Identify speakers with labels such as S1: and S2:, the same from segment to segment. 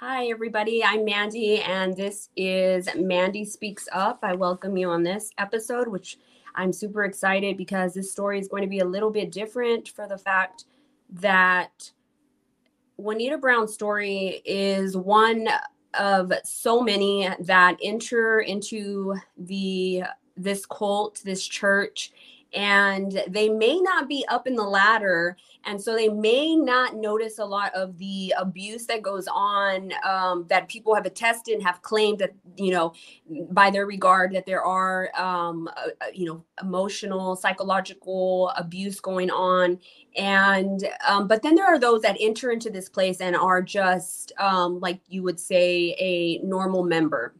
S1: Hi, everybody. I'm Mandy, and this is Mandy Speaks Up. I welcome you on this episode, which I'm super excited because this story is going to be a little bit different for the fact that Juanita Brown's story is one of so many that enter into the this cult, this church, and they may not be up in the ladder and so they may not notice a lot of the abuse that goes on um, that people have attested and have claimed that you know by their regard that there are um, uh, uh you know emotional psychological abuse going on. And um, but then there are those that enter into this place and are just um, like you would say a normal member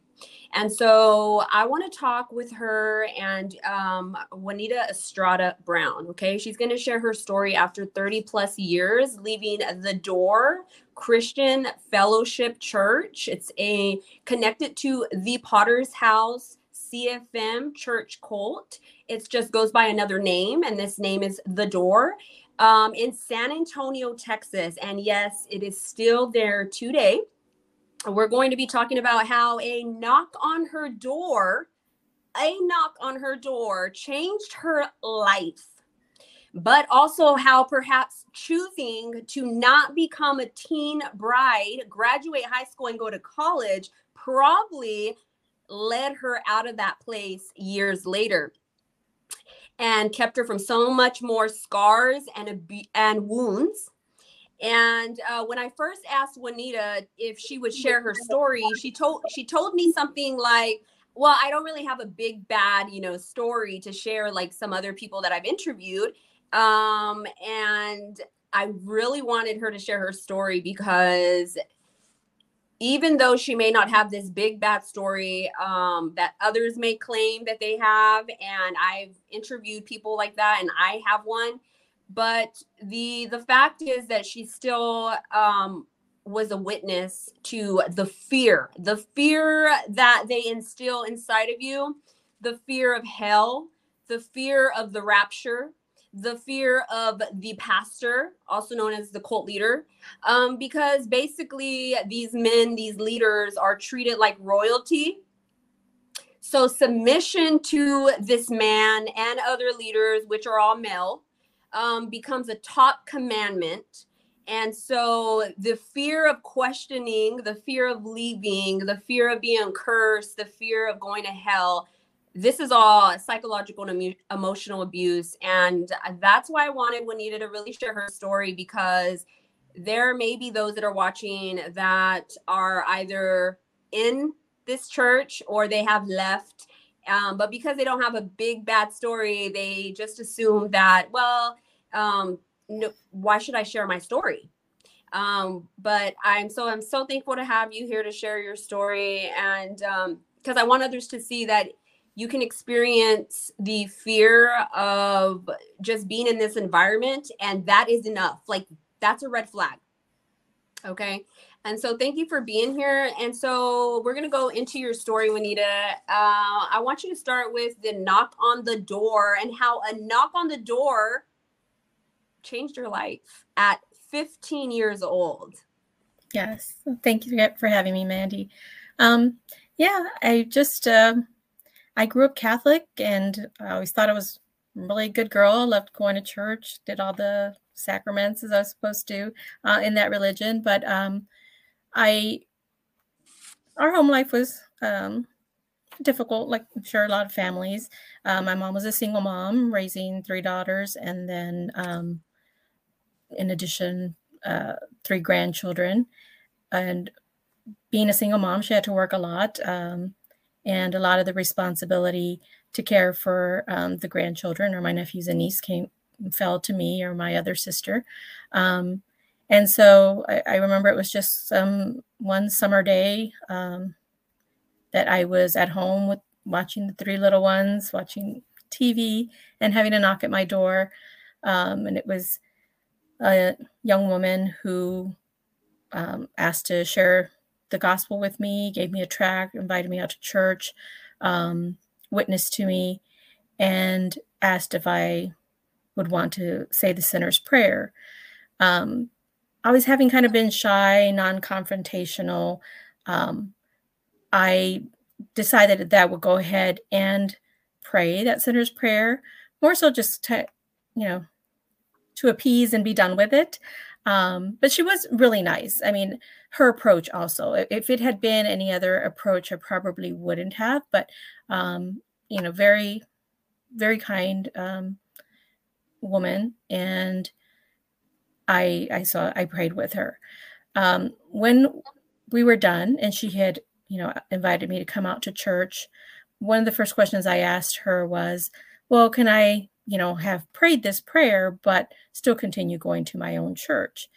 S1: and so I want to talk with her and um, Juanita Estrada Brown. Okay. She's going to share her story after 30 plus years leaving the door Christian Fellowship Church. It's a connected to the Potter's House CFM Church Cult. It just goes by another name, and this name is The Door um, in San Antonio, Texas. And yes, it is still there today we're going to be talking about how a knock on her door, a knock on her door changed her life, but also how perhaps choosing to not become a teen bride, graduate high school, and go to college probably led her out of that place years later and kept her from so much more scars and and wounds and uh, when I first asked Juanita if she would share her story, she told she told me something like, "Well, I don't really have a big bad, you know, story to share like some other people that I've interviewed." Um, and I really wanted her to share her story because even though she may not have this big bad story um, that others may claim that they have, and I've interviewed people like that, and I have one but the the fact is that she still um, was a witness to the fear the fear that they instill inside of you the fear of hell the fear of the rapture the fear of the pastor also known as the cult leader. Um, because basically these men these leaders are treated like royalty. So submission to this man and other leaders which are all male um, becomes a top commandment. And so the fear of questioning, the fear of leaving, the fear of being cursed, the fear of going to hell, this is all psychological and emotional abuse. And that's why I wanted Juanita to really share her story because there may be those that are watching that are either in this church or they have left um, but because they don't have a big bad story, they just assume that, well, um, no, why should I share my story? Um, but I'm so I'm so thankful to have you here to share your story, and because um, I want others to see that you can experience the fear of just being in this environment, and that is enough. Like that's a red flag. Okay. And so thank you for being here. And so we're going to go into your story, Juanita. Uh, I want you to start with the knock on the door and how a knock on the door changed your life at 15 years old.
S2: Yes. Thank you for having me, Mandy. Um, yeah, I just, uh, I grew up Catholic and I always thought I was a really good girl. Loved going to church, did all the sacraments as I was supposed to uh, in that religion. But um, I, our home life was um, difficult, like I'm sure a lot of families. Uh, my mom was a single mom, raising three daughters, and then um, in addition, uh, three grandchildren. And being a single mom, she had to work a lot. Um, and a lot of the responsibility to care for um, the grandchildren or my nephews and niece came fell to me or my other sister. Um, and so I, I, remember it was just some one summer day um, that I was at home with watching the three little ones, watching TV, and having a knock at my door. Um, and it was a young woman who um, asked to share the gospel with me, gave me a track, invited me out to church, um, witnessed to me, and asked if I would want to say the sinner's prayer. Um, always having kind of been shy, non-confrontational, um, I decided that I would go ahead and pray that sinner's prayer, more so just to, you know, to appease and be done with it. Um, but she was really nice. I mean, her approach also. If it had been any other approach, I probably wouldn't have. But um, you know, very, very kind um, woman, and I I saw I prayed with her. Um, when we were done, and she had you know invited me to come out to church. One of the first questions I asked her was, "Well, can I you know, have prayed this prayer, but still continue going to my own church.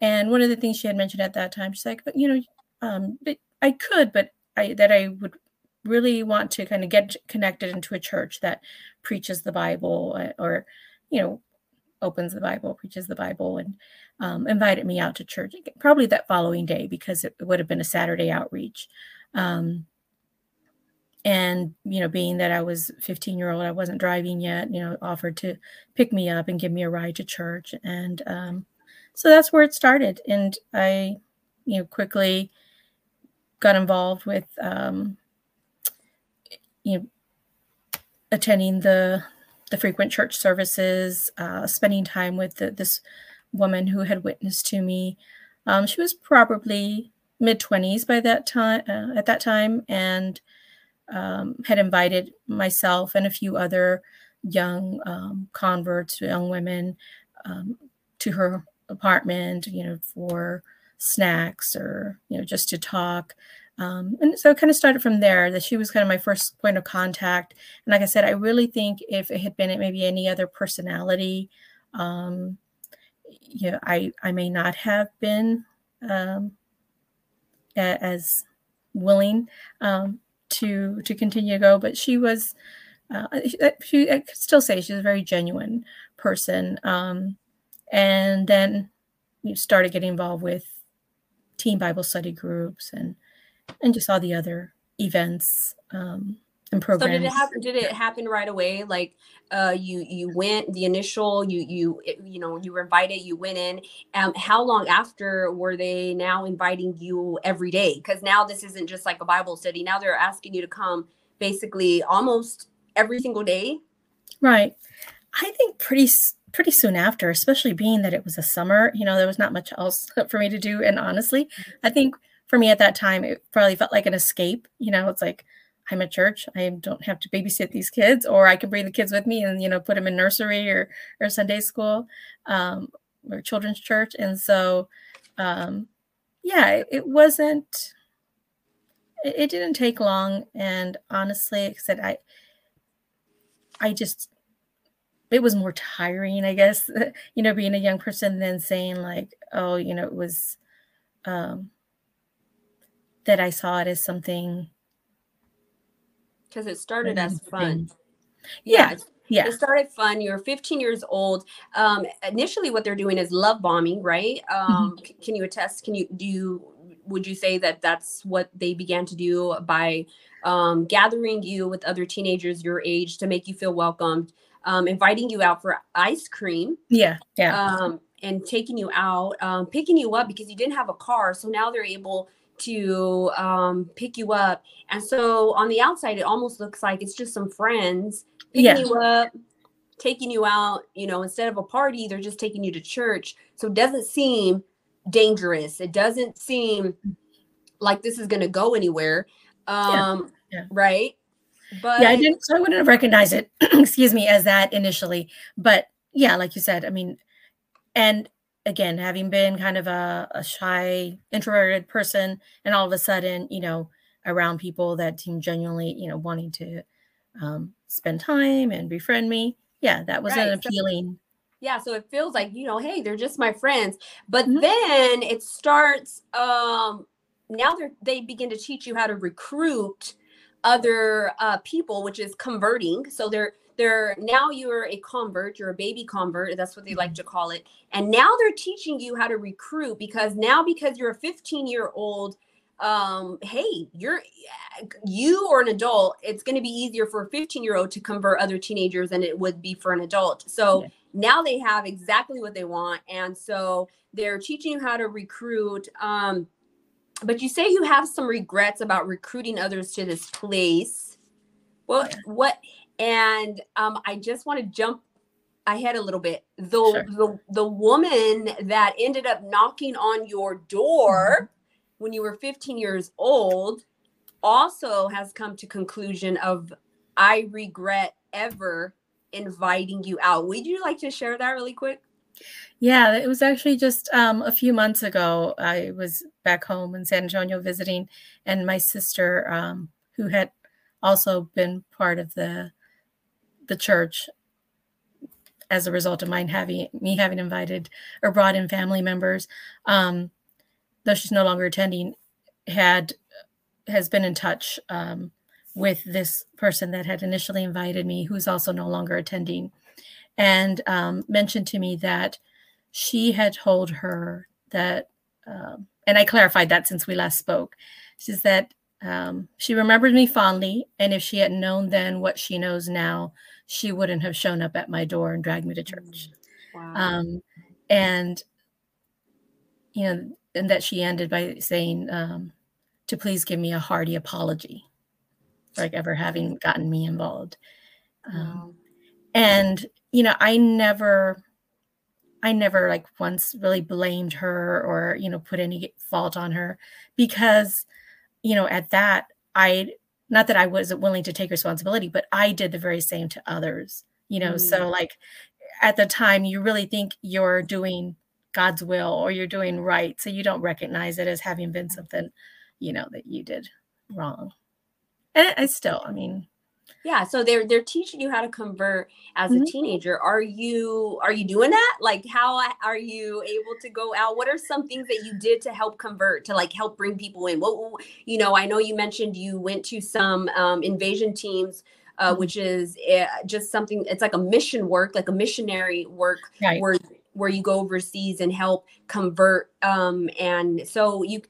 S2: And one of the things she had mentioned at that time, she's like, you know, um, I could, but I that I would really want to kind of get connected into a church that preaches the Bible uh, or, you know, opens the Bible, preaches the Bible, and um, invited me out to church. Probably that following day because it would have been a Saturday outreach. Um, and you know being that i was 15 year old i wasn't driving yet you know offered to pick me up and give me a ride to church and um, so that's where it started and i you know quickly got involved with um, you know attending the the frequent church services uh, spending time with the, this woman who had witnessed to me um, she was probably mid 20s by that time uh, at that time and um, had invited myself and a few other young um, converts, young women, um, to her apartment, you know, for snacks or you know just to talk. Um, and so it kind of started from there. That she was kind of my first point of contact. And like I said, I really think if it had been maybe any other personality, um, you know, I I may not have been um, as willing um, to to continue to go but she was uh, she I could still say she's a very genuine person um, and then we started getting involved with teen bible study groups and and just all the other events um, and programs.
S1: So did it happen? Did it happen right away? Like, uh, you you went the initial, you you you know you were invited, you went in. Um, how long after were they now inviting you every day? Because now this isn't just like a Bible study. Now they're asking you to come basically almost every single day.
S2: Right. I think pretty pretty soon after, especially being that it was a summer. You know, there was not much else for me to do, and honestly, I think for me at that time, it probably felt like an escape. You know, it's like I'm at church. I don't have to babysit these kids, or I can bring the kids with me and you know put them in nursery or or Sunday school um, or children's church. And so, um, yeah, it, it wasn't. It, it, didn't take long, and honestly, like I said, I I just it was more tiring, I guess. you know, being a young person than saying like, oh, you know, it was um, that I saw it as something
S1: because it started as fun.
S2: Yeah.
S1: Yeah. It started fun. You're 15 years old. Um, initially, what they're doing is love bombing, right? Um, mm-hmm. Can you attest? Can you do? You, would you say that that's what they began to do by um, gathering you with other teenagers your age to make you feel welcomed, um, inviting you out for ice cream?
S2: Yeah, yeah.
S1: Um, and taking you out, um, picking you up because you didn't have a car. So now they're able to um, pick you up. And so on the outside, it almost looks like it's just some friends picking yeah. you up, taking you out. You know, instead of a party, they're just taking you to church. So it doesn't seem dangerous. It doesn't seem like this is going to go anywhere. Um, yeah. Yeah. Right.
S2: But yeah, I didn't, so I wouldn't have recognized it, excuse me, as that initially. But yeah, like you said, I mean, and again, having been kind of a, a shy, introverted person, and all of a sudden, you know, around people that seem genuinely, you know, wanting to um, spend time and befriend me. Yeah, that was right. an appealing. So,
S1: yeah, so it feels like, you know, hey, they're just my friends. But mm-hmm. then it starts um now they they begin to teach you how to recruit other uh people, which is converting. So they're they're now you're a convert, you're a baby convert, that's what they like mm-hmm. to call it. And now they're teaching you how to recruit because now because you're a 15 year old um, hey, you're you or an adult, it's going to be easier for a 15 year old to convert other teenagers than it would be for an adult. So yeah. now they have exactly what they want. And so they're teaching you how to recruit. Um, but you say you have some regrets about recruiting others to this place. Well, what? And um, I just want to jump ahead a little bit. The, sure. the the woman that ended up knocking on your door mm-hmm. when you were 15 years old also has come to conclusion of I regret ever inviting you out. Would you like to share that really quick?
S2: Yeah, it was actually just um, a few months ago. I was back home in San Antonio visiting, and my sister, um, who had also been part of the the church as a result of mine having me having invited or brought in family members, um, though she's no longer attending, had has been in touch um, with this person that had initially invited me, who's also no longer attending, and um, mentioned to me that she had told her that, um, and I clarified that since we last spoke, she says that um, she remembered me fondly, and if she had known then what she knows now, she wouldn't have shown up at my door and dragged me to church. Wow. Um, and you know, and that she ended by saying um, to please give me a hearty apology for like ever having gotten me involved. Um, wow. And you know, I never I never like once really blamed her or, you know, put any fault on her because, you know, at that, I, not that I wasn't willing to take responsibility, but I did the very same to others, you know. Mm. So, like, at the time, you really think you're doing God's will or you're doing right. So you don't recognize it as having been something, you know, that you did wrong. And I still, I mean,
S1: yeah so they're they're teaching you how to convert as mm-hmm. a teenager are you are you doing that like how are you able to go out what are some things that you did to help convert to like help bring people in what you know i know you mentioned you went to some um, invasion teams uh, mm-hmm. which is uh, just something it's like a mission work like a missionary work right. where where you go overseas and help convert um and so you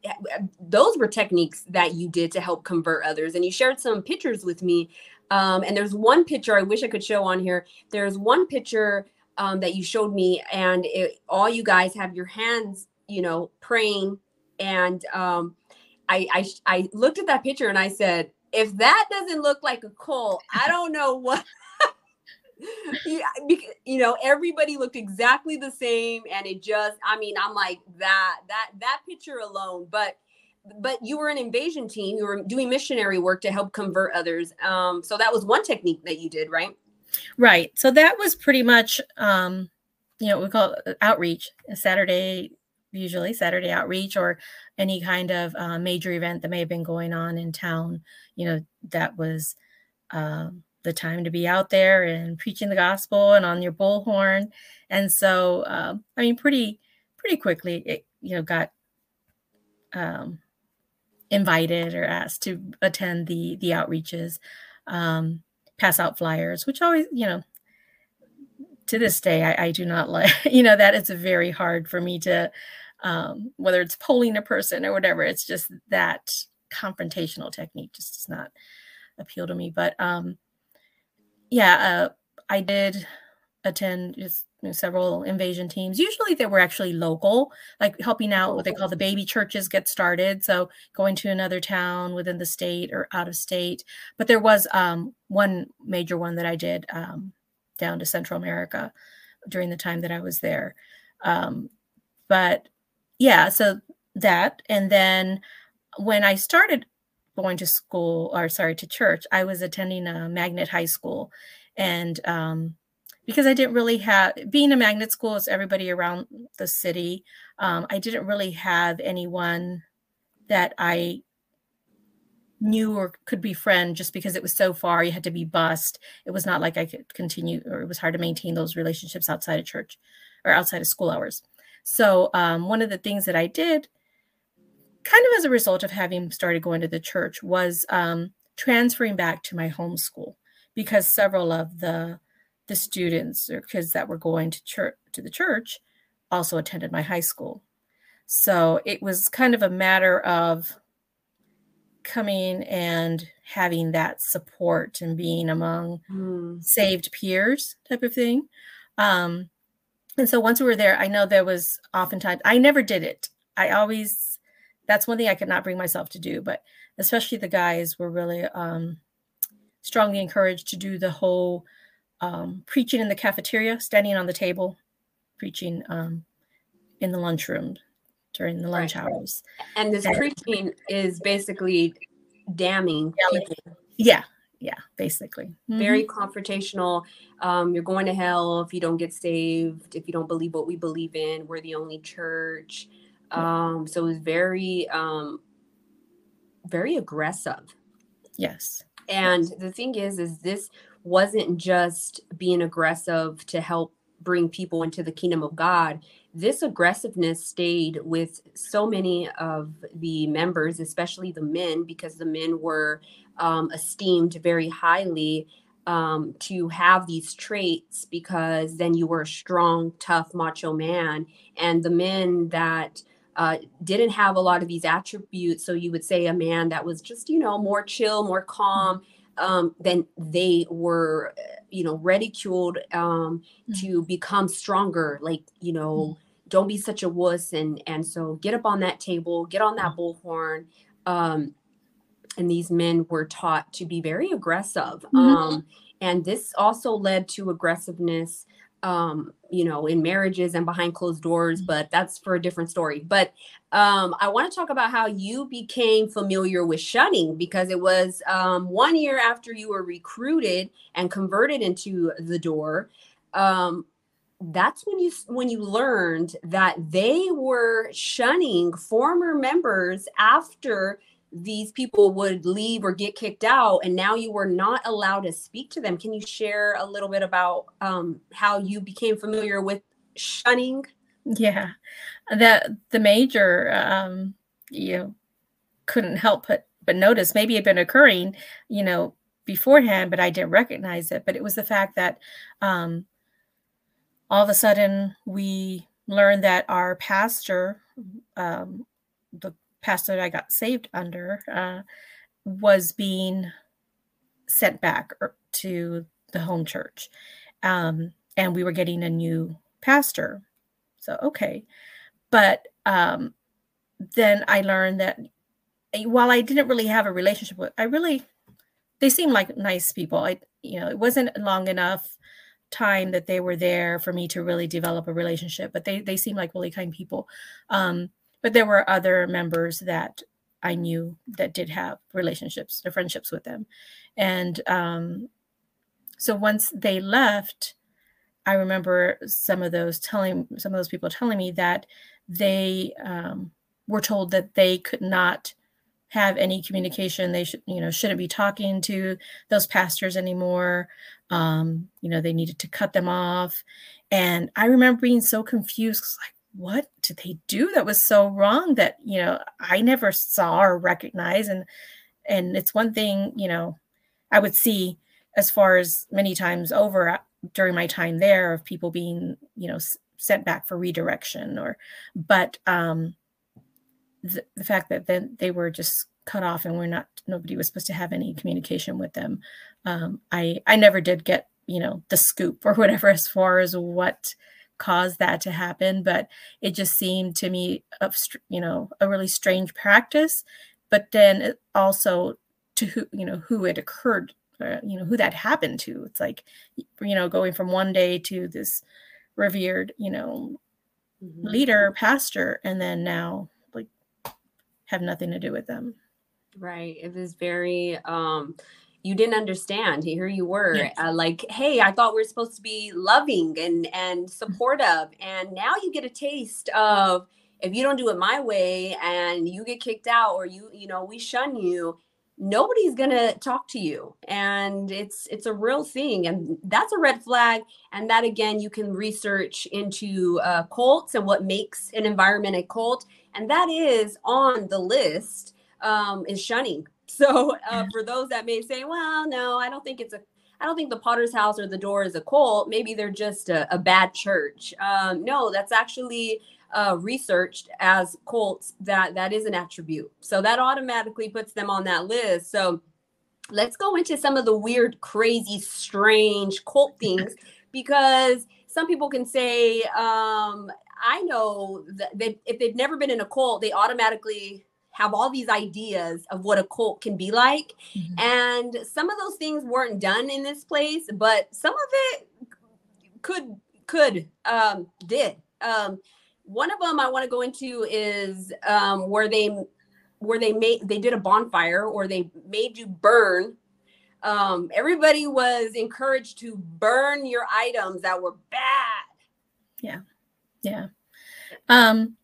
S1: those were techniques that you did to help convert others and you shared some pictures with me um, and there's one picture I wish I could show on here. There's one picture um, that you showed me, and it, all you guys have your hands, you know, praying. And um, I, I I looked at that picture and I said, if that doesn't look like a cult, I don't know what. yeah, you know, everybody looked exactly the same, and it just, I mean, I'm like that that that picture alone, but but you were an invasion team. You were doing missionary work to help convert others. Um, so that was one technique that you did, right?
S2: Right. So that was pretty much, um, you know, we call it outreach, Saturday, usually Saturday outreach, or any kind of uh, major event that may have been going on in town. You know, that was uh, the time to be out there and preaching the gospel and on your bullhorn. And so, uh, I mean, pretty pretty quickly, it you know got um, invited or asked to attend the the outreaches, um, pass out flyers, which always, you know, to this day, I, I do not like, you know, that it's very hard for me to, um, whether it's polling a person or whatever, it's just that confrontational technique just does not appeal to me. But um, yeah, uh, I did attend just you know, several invasion teams. Usually they were actually local, like helping out what they call the baby churches get started. So going to another town within the state or out of state. But there was um, one major one that I did um, down to Central America during the time that I was there. Um, but yeah, so that. And then when I started going to school, or sorry, to church, I was attending a magnet high school. And um, because I didn't really have being a magnet school is everybody around the city. Um, I didn't really have anyone that I knew or could befriend just because it was so far. You had to be bused. It was not like I could continue, or it was hard to maintain those relationships outside of church or outside of school hours. So um, one of the things that I did, kind of as a result of having started going to the church, was um, transferring back to my home school because several of the the students or kids that were going to church to the church also attended my high school. So it was kind of a matter of coming and having that support and being among
S1: Mm.
S2: saved peers type of thing. Um, and so once we were there, I know there was oftentimes, I never did it. I always, that's one thing I could not bring myself to do, but especially the guys were really um, strongly encouraged to do the whole um, preaching in the cafeteria, standing on the table, preaching um, in the lunchroom during the lunch
S1: Right.
S2: hours.
S1: And this
S2: And-
S1: preaching is basically damning people.
S2: Yeah, yeah, basically.
S1: Very
S2: Mhm.
S1: confrontational. Um, you're going to hell if you don't get saved, if you don't believe what we believe in. We're the only church. Um, so it was very, um, very aggressive.
S2: yes.
S1: And the thing is, is this wasn't just being aggressive to help bring people into the kingdom of God. This aggressiveness stayed with so many of the members, especially the men, because the men were um, esteemed very highly um, to have these traits because then you were a strong, tough, macho man. And the men that uh, didn't have a lot of these attributes. So you would say a man that was just, you know, more chill, more calm, um, then they were, you know, ridiculed um,
S2: Mhm.
S1: to become stronger. Like, you know, don't be such a wuss. And and so get up on that table, get on that bullhorn. Um, and these men were taught to be very aggressive.
S2: Mhm.
S1: Um, and this also led to aggressiveness um you know in marriages and behind closed doors but that's for a different story. But um i want to talk about how you became familiar with shunning because it was um one year after you were recruited and converted into the door um that's when you when you learned that they were shunning former members after these people would leave or get kicked out and now you were not allowed to speak to them can you share a little bit about um, how you became familiar with shunning
S2: Yeah, the the major, um, you couldn't help but but notice. Maybe it had been occurring, you know, beforehand, but I didn't recognize it. But it was the fact that um, all of a sudden we learned that our pastor, um, the pastor I got saved under, uh, was being sent back er- to the home church, um, and we were getting a new pastor. So okay, but um, then I learned that eh, while I didn't really have a relationship with, I really they seemed like nice people. I you know it wasn't long enough time that they were there for me to really develop a relationship, but they they seemed like really kind people. Um, but there were other members that I knew that did have relationships or friendships with them, and um, so once they left. I remember some of those telling some of those people telling me that they um, were told that they could not have any communication. They should, you know, shouldn't be talking to those pastors anymore. Um, you know, they needed to cut them off. And I remember being so confused, like, what did they do that was so wrong that you know I never saw or recognized? And and it's one thing, you know, I would see as far as many times over during my time there of people being you know sent back for redirection or but um the, the fact that then they were just cut off and we're not nobody was supposed to have any communication with them um i i never did get you know the scoop or whatever as far as what caused that to happen but it just seemed to me of you know a really strange practice. But then it also to who you know who it occurred uh, you know who that happened to. It's like you know going from one day to this revered you know
S1: Mhm.
S2: leader pastor and then now like have nothing to do with them.
S1: Right. It was very um you didn't understand here you were
S2: Yes.
S1: uh, like hey i thought we are supposed to be loving and and supportive and now you get a taste of if you don't do it my way and you get kicked out or you you know we shun you nobody's gonna talk to you. And it's it's a real thing and that's a red flag and that again you can research into uh, cults and what makes an environment a cult and that is on the list um, is shunning so uh, for those that may say well no i don't think it's a I don't think the Potter's House or the Door is a cult. Maybe they're just a, a bad church. Um, no, that's actually uh, researched as cults that that is an attribute. So that automatically puts them on that list. So let's go into some of the weird, crazy, strange cult things because some people can say, um, I know that they, if they've never been in a cult, they automatically have all these ideas of what a cult can be like. Mm-hmm. And some of those things weren't done in this place, but some of it could could um did. Um one of them I want to go into is um where they where they made they did a bonfire or they made you burn um everybody was encouraged to burn your items that were bad
S2: yeah yeah um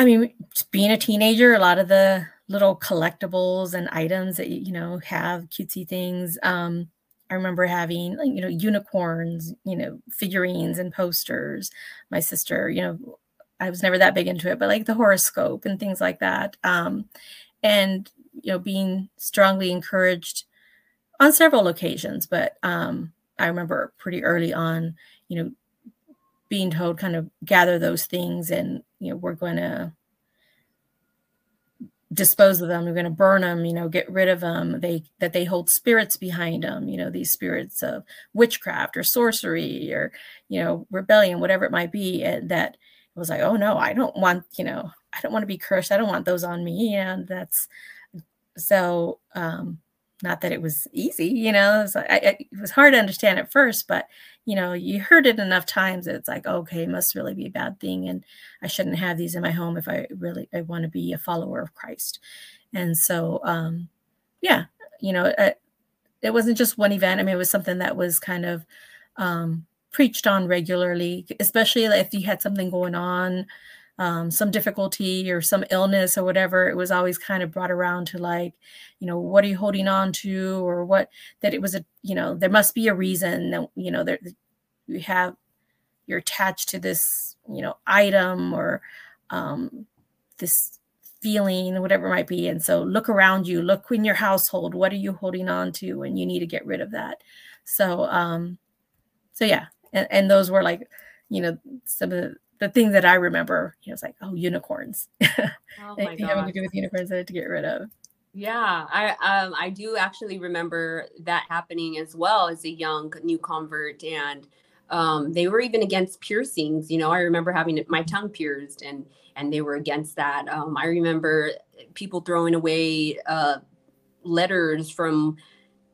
S2: I mean, being a teenager, a lot of the little collectibles and items that you know have cutesy things. Um, I remember having you know unicorns, you know figurines and posters. My sister, you know, I was never that big into it, but like the horoscope and things like that. Um, and you know, being strongly encouraged on several occasions. But um, I remember pretty early on, you know, being told kind of gather those things and you know we're going to dispose of them we're going to burn them you know get rid of them they that they hold spirits behind them you know these spirits of witchcraft or sorcery or you know rebellion whatever it might be and that it was like oh no i don't want you know i don't want to be cursed i don't want those on me and that's so um not that it was easy you know it was, I, it was hard to understand at first but you know, you heard it enough times it's like, okay, must really be a bad thing. And I shouldn't have these in my home if I really I want to be a follower of Christ. And so, um, yeah, you know, it, it wasn't just one event. I mean, it was something that was kind of um, preached on regularly, especially if you had something going on, um, some difficulty or some illness or whatever. It was always kind of brought around to like, you know, what are you holding on to, or what that it was a, you know, there must be a reason that you know that you have you're attached to this you know item or um, this feeling whatever it might be. And so look around you look in your household what are you holding on to? And you need to get rid of that. So um so yeah and, and those were like you know some of the, the thing that i remember you know it's like oh unicorns oh my having to do with unicorns I had to get rid of
S1: yeah, I um I do actually remember that happening as well as a young new convert and um, they were even against piercings. You know, I remember having my tongue pierced, and and they were against that. Um, I remember people throwing away uh, letters from,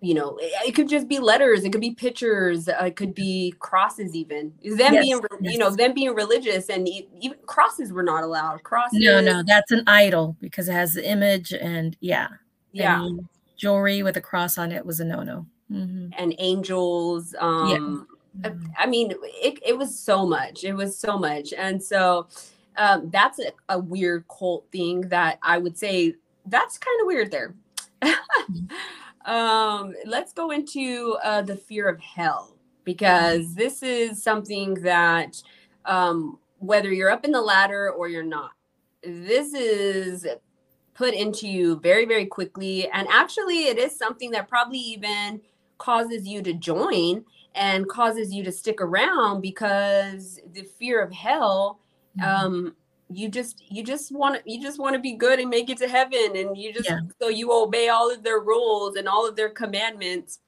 S1: you know, it, it, could just be letters. It could be pictures. Uh, it could be crosses. Even them yes, being, yes. you know, them being religious, and even crosses were not allowed. Crosses.
S2: No, no, that's an idol because it has the image, and yeah,
S1: yeah.
S2: jewelry with a cross on it was a no-no.
S1: Mm-hmm. And angels. Um, Mm-hmm. I mean, it, it was so much. It was so much. And so um, that's a, a, weird cult thing that I would say that's kind of weird there. Um, let's go into uh, the fear of hell because this is something that um, whether you're up in the ladder or you're not, this is put into you very, very quickly. And actually, it is something that probably even causes you to join and causes you to stick around because the fear of hell mm-hmm. um you just you just want to you just want to be good and make it to heaven and you just yeah. so you obey all of their rules and all of their commandments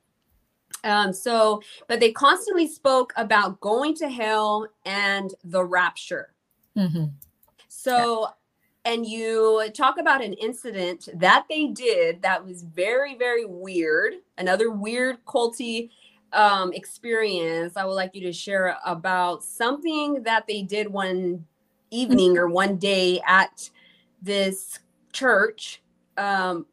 S1: um so but they constantly spoke about going to hell and the rapture mm-hmm. so yeah. and you talk about an incident that they did that was very very weird another weird culty um, experience I would like you to share about something that they did one evening or one day at this church um,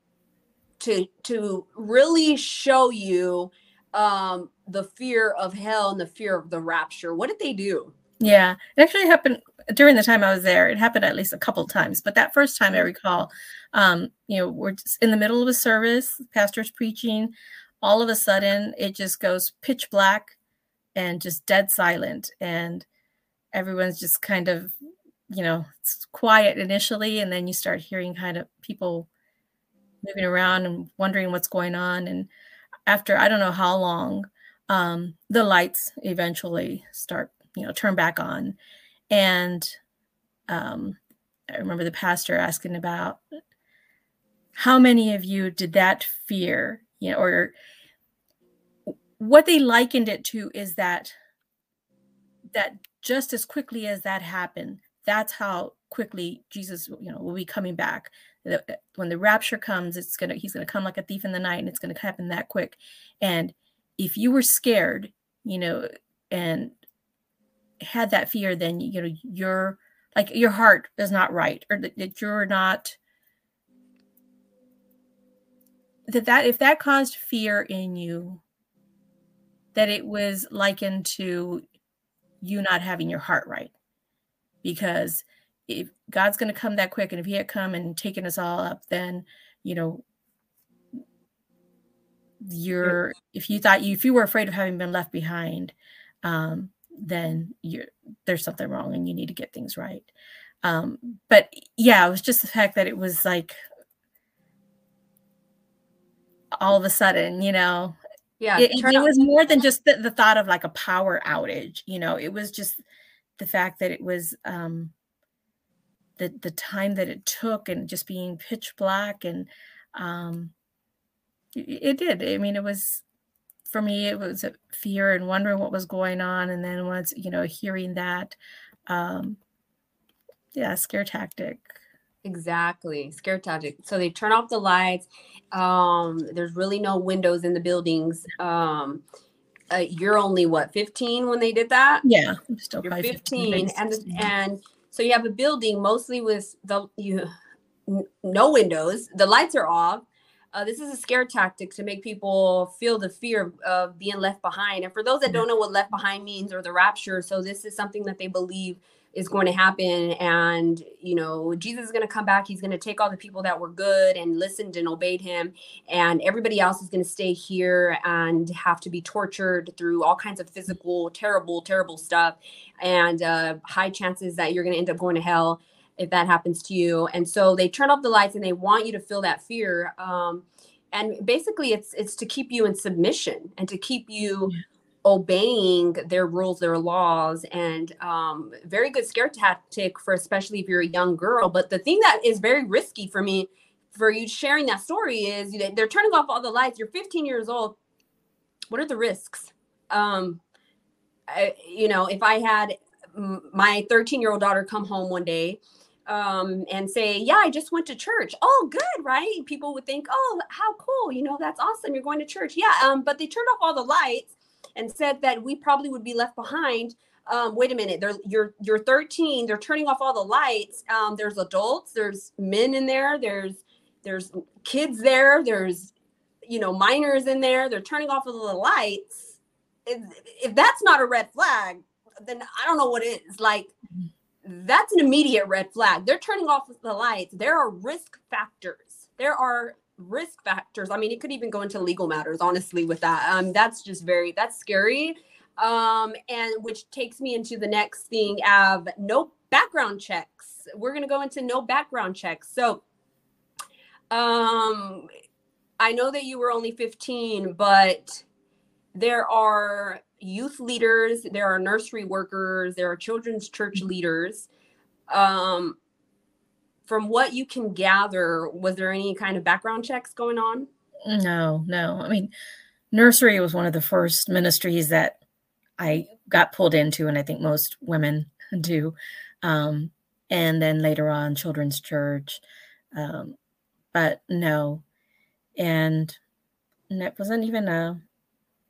S1: to to really show you um, the fear of hell and the fear of the rapture. What did they do?
S2: Yeah, it actually happened during the time I was there. It happened at least a couple times, but that first time I recall, um, you know, we're in the middle of a service, pastor's preaching all of a sudden it just goes pitch black and just dead silent and everyone's just kind of you know it's quiet initially and then you start hearing kind of people moving around and wondering what's going on and after I don't know how long, um, the lights eventually start, you know, turn back on. And um, I remember the pastor asking about how many of you did that fear, you know, or what they likened it to is that that just as quickly as that happened, that's how quickly Jesus, you know, will be coming back. Uh, when the rapture comes, it's gonna he's gonna come like a thief in the night, and it's gonna happen that quick. And if you were scared, you know, and had that fear, then you know your like your heart is not right, or that, that you're not that that if that caused fear in you, that it was likened to you not having your heart right, because if God's going to come that quick, and if He had come and taken us all up, then you know you're if you thought you if you were afraid of having been left behind um then you're there's something wrong and you need to get things right. Um but yeah it was just the fact that it was like all of a sudden you know
S1: yeah
S2: it, it was more than just the, the thought of like a power outage you know it was just the fact that it was um the the time that it took and just being pitch black and um it did. I mean, it was for me, it was fear and wondering what was going on. And then once, you know, hearing that, um, yeah, scare tactic.
S1: Exactly. Scare tactic. So they turn off the lights. Um, there's really no windows in the buildings. Um, uh, you're only what 15 when they did that?
S2: Yeah
S1: I'm still you're 15, 15 and and so you have a building mostly with the you no windows the lights are off. Uh, this is a scare tactic to make people feel the fear of, of, being left behind. And for those that don't know what left behind means or the rapture, so this is something that they believe is going to happen. And, you know, Jesus is going to come back. He's going to take all the people that were good and listened and obeyed him. And everybody else is going to stay here and have to be tortured through all kinds of physical, terrible, terrible stuff. And uh, high chances that you're going to end up going to hell if that happens to you. And so they turn off the lights and they want you to feel that fear. Um, and basically, it's it's to keep you in submission and to keep you yeah. Obeying their rules, their laws, and um, very good scare tactic for especially if you're a young girl. But the thing that is very risky for me, for you sharing that story, is they're turning off all the lights. You're 15 years old. What are the risks? Um, I, you know, if I had my 13 year old daughter come home one day um, and say, Yeah, I just went to church. Oh, good, right? People would think, Oh, how cool. You know, that's awesome. You're going to church. Yeah. Um, but they turned off all the lights and said that we probably would be left behind. Um, wait a minute, they're you're you're 13, they're turning off all the lights. Um, there's adults, there's men in there, there's there's kids there, there's you know, minors in there, they're turning off all the lights. If, if that's not a red flag, then I don't know what is. Like that's an immediate red flag. They're turning off the lights. There are risk factors. There are risk factors. I mean, it could even go into legal matters, honestly, with that. Um, that's just very that's scary. Um, and which takes me into the next thing of no background checks. We're gonna go into no background checks. So um I know that you were only 15, but there are youth leaders, there are nursery workers, there are children's church leaders. Um, from what you can gather, was there any kind of background checks going on?
S2: No, no. I mean, nursery was one of the first ministries that I got pulled into, and I think most women do. Um, and then later on, children's church. Um, but no, and, it wasn't even a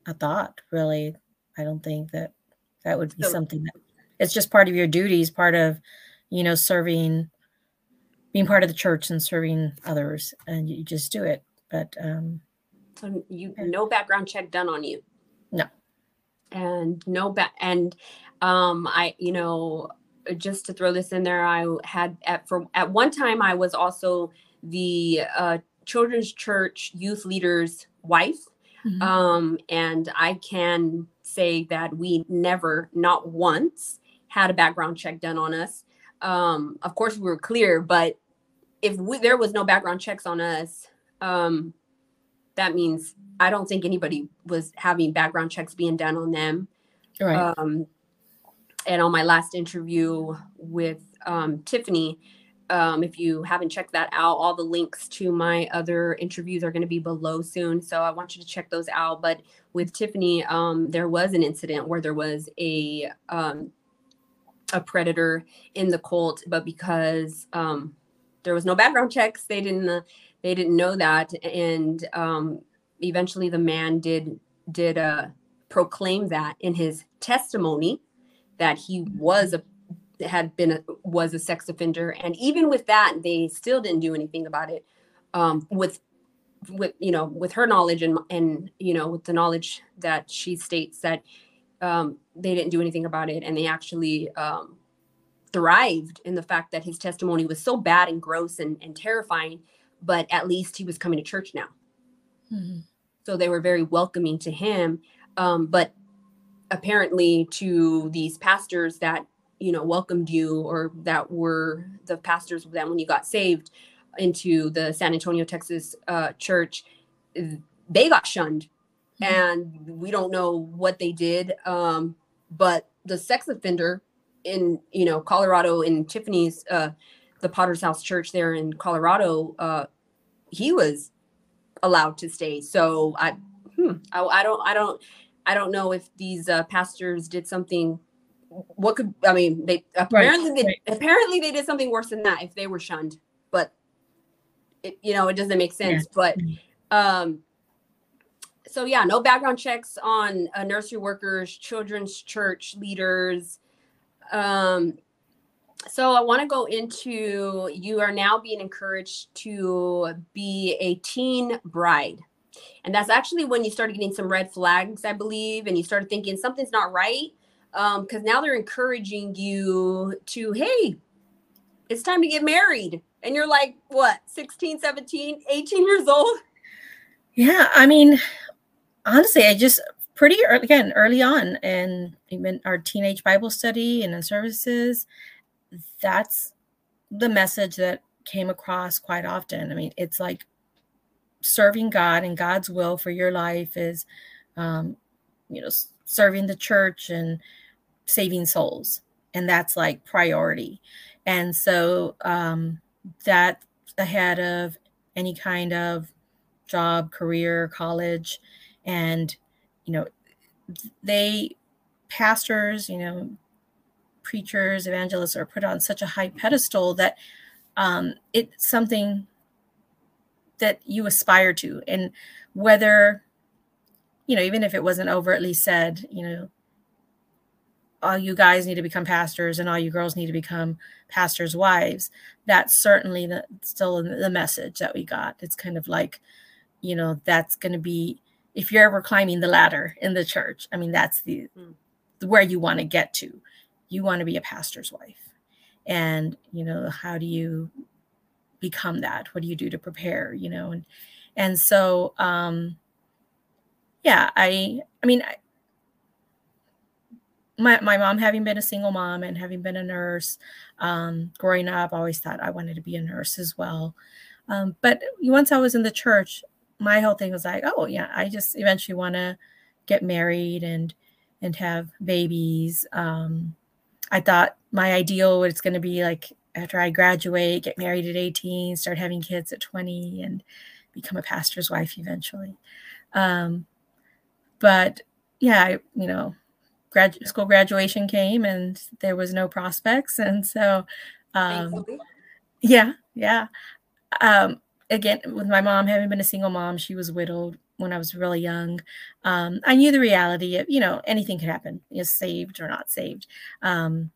S2: a thought really I don't think that that would be so, something that it's just part of your duties, part of, you know, serving, being part of the church and serving others, and you just do it. But um,
S1: so you no background check done on you.
S2: No.
S1: And no back and um I you know just to throw this in there I had at for at one time I was also the uh children's church youth leader's wife mm-hmm. um and I can say that we never, not once, had a background check done on us. Um, of course, we were clear, but if we, there was no background checks on us, um, that means I don't think anybody was having background checks being done on them.
S2: Right.
S1: Um, and on my last interview with um, Tiffany, um, if you haven't checked that out, all the links to my other interviews are going to be below soon. So I want you to check those out. But with Tiffany, um, there was an incident where there was a um, a predator in the cult, but because um, there was no background checks, they didn't uh, they didn't know that, and um, eventually the man did did uh, proclaim that in his testimony that he was a had been a, was a sex offender. And even with that they still didn't do anything about it um, with with you know with her knowledge and and you know with the knowledge that she states that um, they didn't do anything about it. And they actually um, thrived in the fact that his testimony was so bad and gross and, and terrifying but at least he was coming to church now
S2: Mhm.
S1: so they were very welcoming to him um, but apparently to these pastors that you know welcomed you or that were the pastors that when you got saved into the san antonio texas uh, church they got shunned
S2: Mhm.
S1: and we don't know what they did um, but the sex offender in you know colorado in tiffany's uh, the potter's house church there in colorado uh, he was allowed to stay so i hmm, I, I don't i don't i don't know if these uh, pastors did something what could i mean they apparently they
S2: right.
S1: apparently they did something worse than that if they were shunned but it you know it doesn't make sense but
S2: Mhm.
S1: um so yeah no background checks on uh, nursery workers children's church leaders um so i want to go into you are now being encouraged to be a teen bride. And that's actually when you started getting some red flags i believe and you started thinking something's not right um because now they're encouraging you to hey it's time to get married. And you're like what 16 17 18 years old?
S2: Yeah, I mean, honestly, I just pretty early, again early on, and even our teenage Bible study and in services, that's the message that came across quite often. I mean, it's like serving God and God's will for your life is, um, you know, serving the church and saving souls, and that's like priority. And so um, that ahead of any kind of job, career, college, and you know, they pastors, you know, preachers, evangelists are put on such a high pedestal that um, it's something that you aspire to, and whether you know, even if it wasn't overtly said, you know, all you guys need to become pastors and all you girls need to become pastors' wives. That's certainly the, still the message that we got. It's kind of like, you know, that's going to be if you're ever climbing the ladder in the church. I mean, that's the
S1: Mm.
S2: where you want to get to. You want to be a pastor's wife, and you know, how do you become that? What do you do to prepare? You know, and and so, um, yeah, I, I mean, I, my my mom having been a single mom and having been a nurse um, growing up, I always thought I wanted to be a nurse as well. Um, but once I was in the church, my whole thing was like, oh yeah, I just eventually want to get married and and have babies. Um, I thought my ideal was going to be like after I graduate, get married at 18, start having kids at 20, and become a pastor's wife eventually. Um, but yeah, I, you know, grad school graduation came and there was no prospects, and so um, yeah, yeah. Um, again, with my mom having been a single mom, she was widowed when I was really young. Um, I knew the reality of, you know, anything could happen, you know, saved or not saved. Um,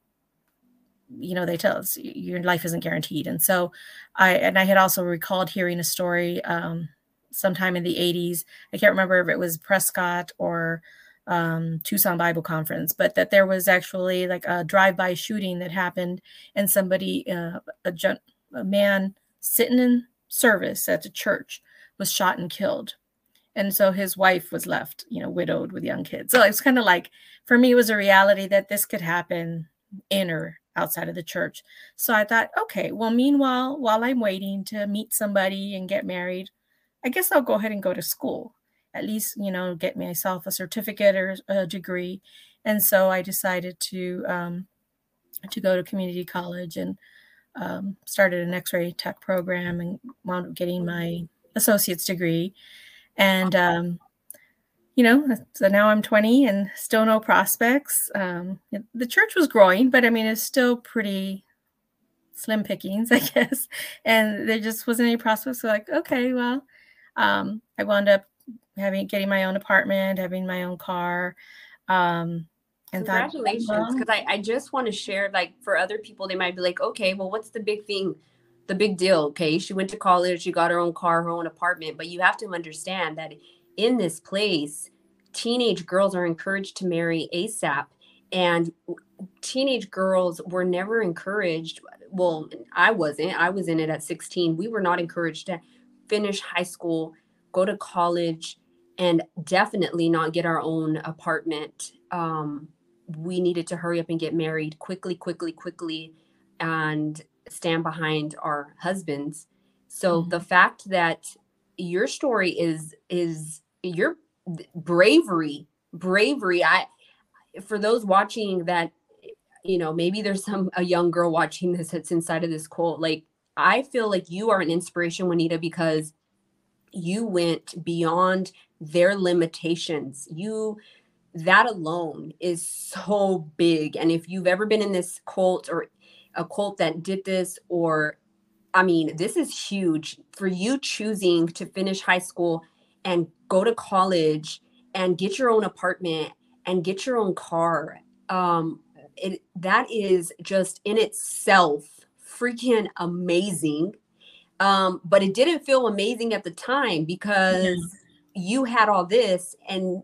S2: you know, they tell us your life isn't guaranteed. And so I, and I had also recalled hearing a story um, sometime in the 80s. I can't remember if it was Prescott or um, Tucson Bible Conference, but that there was actually like a drive-by shooting that happened, and somebody, uh, a, gen- a man sitting in service at the church, was shot and killed, and so his wife was left, you know, widowed with young kids. So it's kind of like for me, it was a reality that this could happen in or outside of the church. So I thought, okay, well, meanwhile, while I'm waiting to meet somebody and get married, I guess I'll go ahead and go to school, at least, you know, get myself a certificate or a degree. And so I decided to um, to go to community college and um, started an X-ray tech program and wound up getting my associate's degree. And um, you know, so now I'm 20 and still no prospects. Um, the church was growing, but I mean, it's still pretty slim pickings, I guess. And there just wasn't any prospects. So like, okay, well, um, I wound up having getting my own apartment, having my own car. Um,
S1: and congratulations, because I, I just want to share, like, for other people, they might be like, okay, well, what's the big thing? The big deal. Okay, she went to college, she got her own car, her own apartment, but you have to understand that in this place, teenage girls are encouraged to marry ASAP, and teenage girls were never encouraged. Well, I wasn't. I was in it at 16. We were not encouraged to finish high school, go to college, and definitely not get our own apartment. Um, we needed to hurry up and get married quickly, quickly, quickly, and stand behind our husbands. So mm-hmm. the fact that your story is is your bravery, bravery. I for those watching that, you know, maybe there's some a young girl watching this that's inside of this cult. Like I feel like you are an inspiration, Juanita, because you went beyond their limitations. You that alone is so big. And if you've ever been in this cult or a cult that did this, or I mean, this is huge for you choosing to finish high school and go to college and get your own apartment and get your own car. Um, it, that is just in itself freaking amazing. Um, but it didn't feel amazing at the time because you had all this and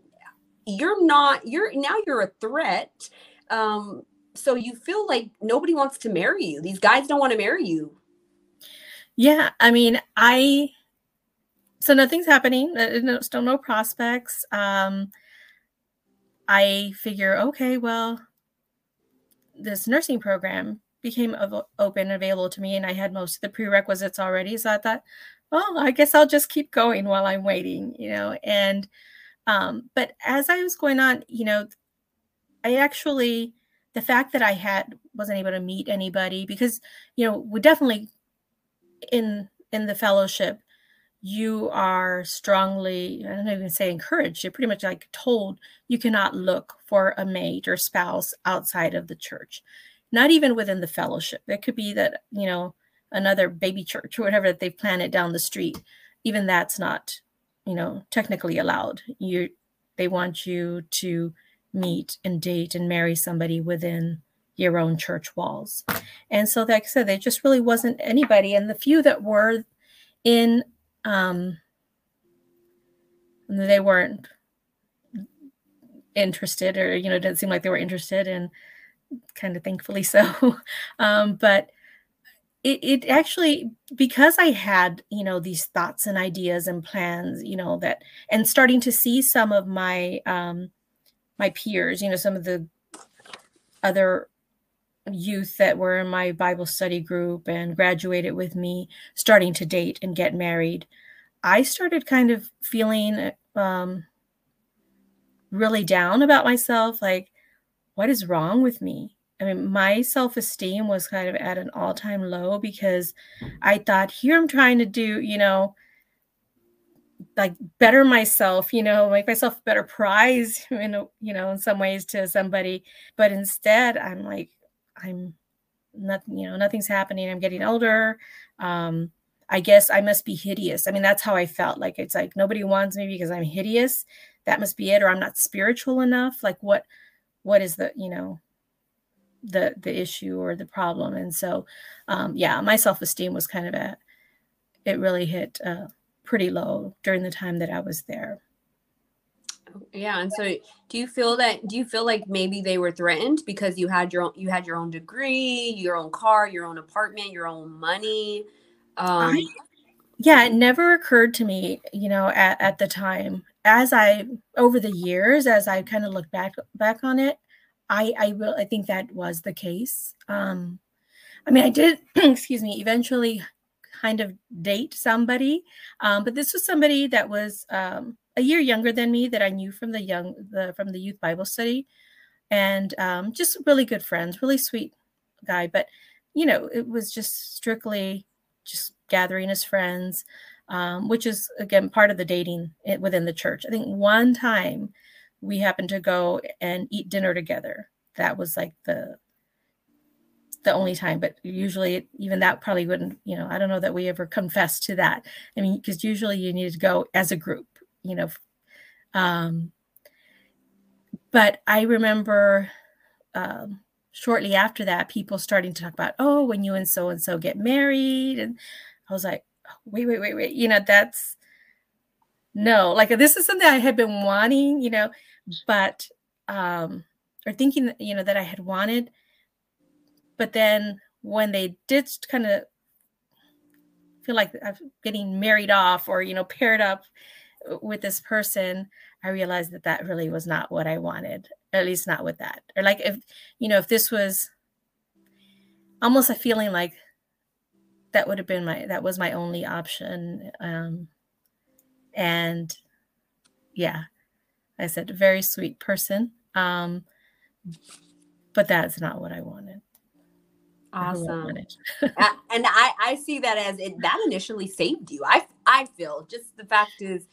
S1: you're not you're now you're a threat um so you feel like nobody wants to marry you. These guys don't want to marry you.
S2: Yeah i mean i so nothing's happening uh, still no prospects um i figure okay well this nursing program became open available to me and i had most of the prerequisites already so i thought well i guess i'll just keep going while i'm waiting you know and um, but as I was going on, you know, I actually the fact that I had wasn't able to meet anybody because you know we definitely in in the fellowship you are strongly i don't even say encouraged you're pretty much like told you cannot look for a mate or spouse outside of the church. Not even within the fellowship. It could be that you know another baby church or whatever that they've planted down the street. Even that's not you know technically allowed. You they want you to meet and date and marry somebody within your own church walls. And so like i said there just really wasn't anybody. And the few that were in um they weren't interested or you know didn't seem like they were interested and kind of thankfully so. Um but it, it actually because i had you know these thoughts and ideas and plans you know that and starting to see some of my um my peers you know some of the other youth that were in my bible study group and graduated with me starting to date and get married i started kind of feeling um really down about myself like what is wrong with me I mean, my self esteem was kind of at an all time low because I thought, here I'm trying to do, you know, like better myself, you know, make myself a better prize, in a, you know, in some ways to somebody. But instead, I'm like, I'm nothing, you know, nothing's happening. I'm getting older. Um, I guess I must be hideous. I mean, that's how I felt. Like it's like nobody wants me because I'm hideous. That must be it, or I'm not spiritual enough. Like what, what is the, you know, the the issue or the problem. And so um, yeah my self-esteem was kind of at it really hit uh, pretty low during the time that i was there.
S1: Yeah and so do you feel that do you feel like maybe they were threatened because you had your own you had your own degree your own car your own apartment your own money? Um
S2: I, yeah it never occurred to me you know at, at the time. As i over the years as i kind of look back back on it I I will I think that was the case. Um, I mean, I did excuse me eventually kind of date somebody, um, but this was somebody that was um, a year younger than me that I knew from the young the from the youth Bible study, and um, just really good friends, really sweet guy. But you know, it was just strictly just gathering as friends, um, which is again part of the dating within the church. I think one time we happened to go and eat dinner together. That was like the the only time, but usually even that probably wouldn't, you know, I don't know that we ever confessed to that. I mean, because usually you need to go as a group, you know. Um, but I remember um, shortly after that, people starting to talk about, oh, when you and so and so get married. And I was like, wait, wait, wait, wait. You know, that's no, like this is something I had been wanting, you know, but, um, or thinking, you know, that I had wanted but then when they did kind of feel like I'm getting married off or, you know, paired up with this person, I realized that that really was not what I wanted, at least not with that. Or like if, you know, if this was almost a feeling like that would have been my, that was my only option. Um, and yeah, I said, very sweet person. Um, but that's not what I wanted.
S1: Awesome. and I, I see that as it that initially saved you. I I feel just the fact is,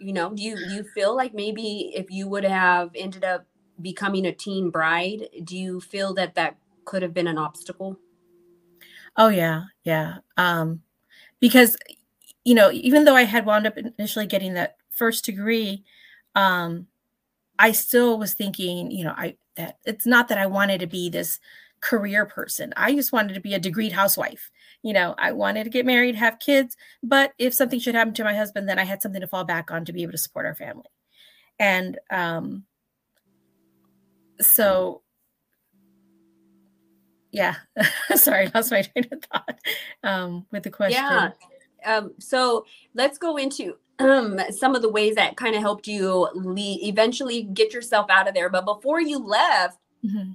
S1: you know, do you you feel like maybe if you would have ended up becoming a teen bride, do you feel that that could have been an obstacle?
S2: Oh yeah, yeah. Um, because you know, even though I had wound up initially getting that first degree, um, I still was thinking, you know, I that it's not that I wanted to be this career person. I just wanted to be a degreed housewife. You know, I wanted to get married, have kids, but if something should happen to my husband, then I had something to fall back on to be able to support our family. And um, so, yeah, sorry, I lost my train of thought um, with the question.
S1: Yeah. Um, so let's go into um, some of the ways that kind of helped you lead, eventually get yourself out of there. But before you left, mm-hmm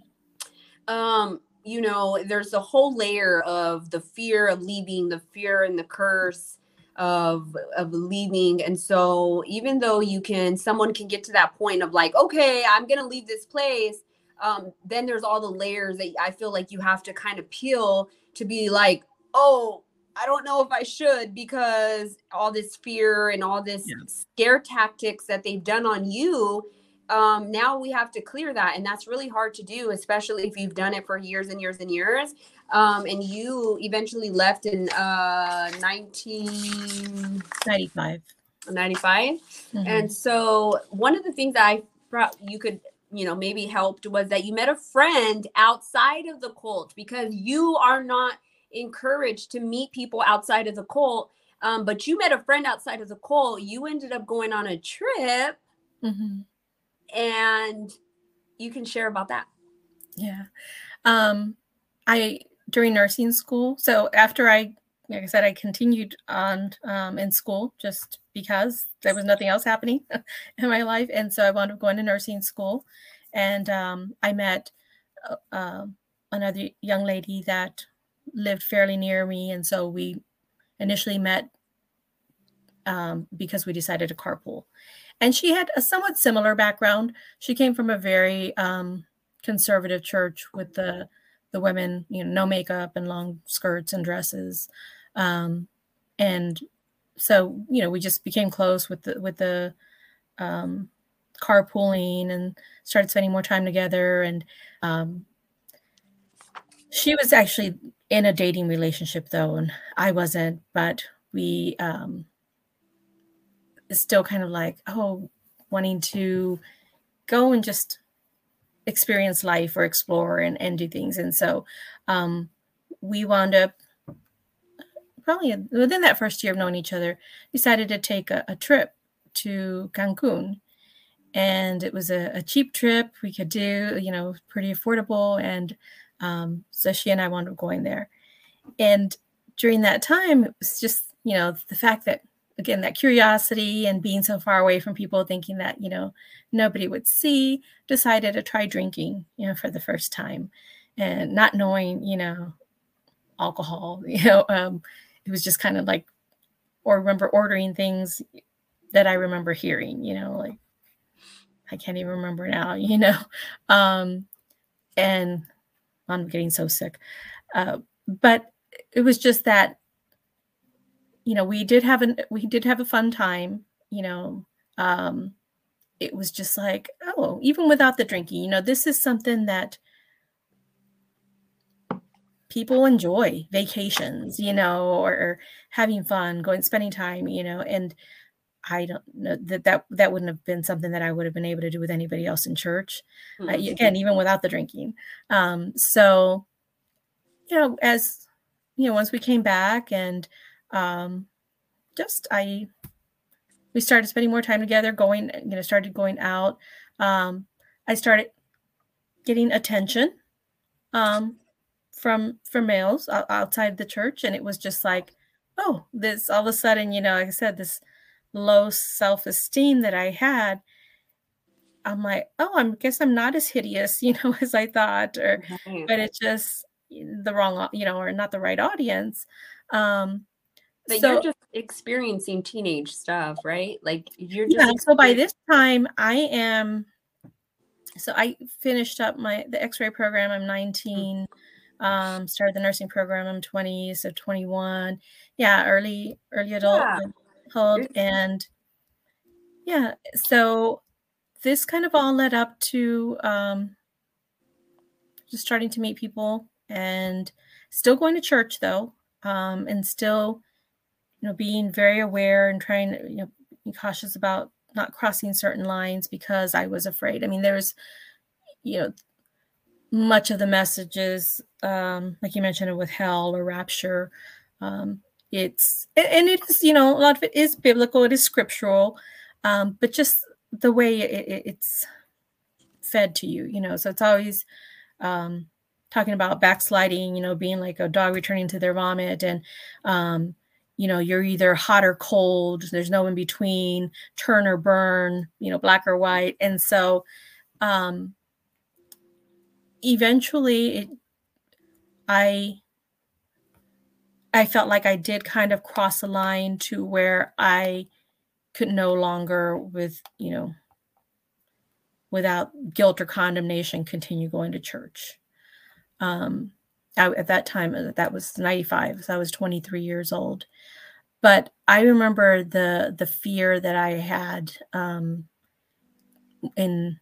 S1: um you know there's a whole layer of the fear of leaving the fear and the curse of of leaving and so even though you can someone can get to that point of like okay i'm gonna leave this place um then there's all the layers that i feel like you have to kind of peel to be like oh i don't know if i should because all this fear and all this yeah. scare tactics that they've done on you um, now we have to clear that and that's really hard to do especially if you've done it for years and years and years um, and you eventually left in uh, 1995 95 mm-hmm. and so one of the things i brought you could you know maybe helped was that you met a friend outside of the cult because you are not encouraged to meet people outside of the cult um, but you met a friend outside of the cult you ended up going on a trip mm-hmm and you can share about that.
S2: Yeah. Um, I, during nursing school, so after I, like I said, I continued on um, in school just because there was nothing else happening in my life. And so I wound up going to nursing school. And um, I met uh, um, another young lady that lived fairly near me. And so we initially met um, because we decided to carpool and she had a somewhat similar background. She came from a very um, conservative church with the the women, you know, no makeup and long skirts and dresses, um, and so you know we just became close with the with the um, carpooling and started spending more time together. And um, she was actually in a dating relationship though, and I wasn't, but we um, still kind of like, oh, wanting to go and just experience life or explore and, and do things. And so um, we wound up probably within that first year of knowing each other, decided to take a, a trip to Cancun. And it was a, a, cheap trip we could do, you know, pretty affordable. And um, so she and I wound up going there. And during that time, it was just, you know, the fact that again that curiosity and being so far away from people thinking that you know nobody would see decided to try drinking you know for the first time and not knowing you know alcohol you know um, it was just kind of like or remember ordering things that I remember hearing, you know, like I can't even remember now, you know. Um, and I'm getting so sick. Uh, but it was just that, you know, we did have an we did have a fun time, you know. Um, it was just like, oh, even without the drinking, you know, this is something that people enjoy vacations, you know, or having fun, going spending time, you know, and I don't know that that that wouldn't have been something that I would have been able to do with anybody else in church. Mm-hmm. Uh, again, even without the drinking. Um, so, you know, as you know, once we came back and um, just I, we started spending more time together, going, you know, started going out. Um, I started getting attention um, from from males outside the church, and it was just like, oh, this all of a sudden, you know, like I said, this low self esteem that I had, I'm like, oh, I guess I'm not as hideous, you know, as I thought, or but it's just the wrong, you know, or not the right audience. Um,
S1: but so, you're just experiencing teenage stuff, right? Like you're just
S2: yeah. So by this time, I am. So I finished up my the X-ray program. I'm 19. Um, started the nursing program. I'm 20, so 21. Yeah, early early adult. Yeah called and yeah so this kind of all led up to um, just starting to meet people and still going to church though um, and still you know being very aware and trying to you know be cautious about not crossing certain lines because i was afraid. I mean there's you know much of the messages um, like you mentioned with hell or rapture um, it's and it is you know a lot of it is biblical it is scriptural um, but just the way it, it's fed to you you know so it's always um, talking about backsliding you know being like a dog returning to their vomit and um, you know you're either hot or cold there's no in between turn or burn you know black or white. And so um eventually it i I felt like I did kind of cross a line to where I could no longer, with, you know, without guilt or condemnation, continue going to church. Um, I, at that time, uh, that was 95, so I was 23 years old. But I remember the the fear that I had um, in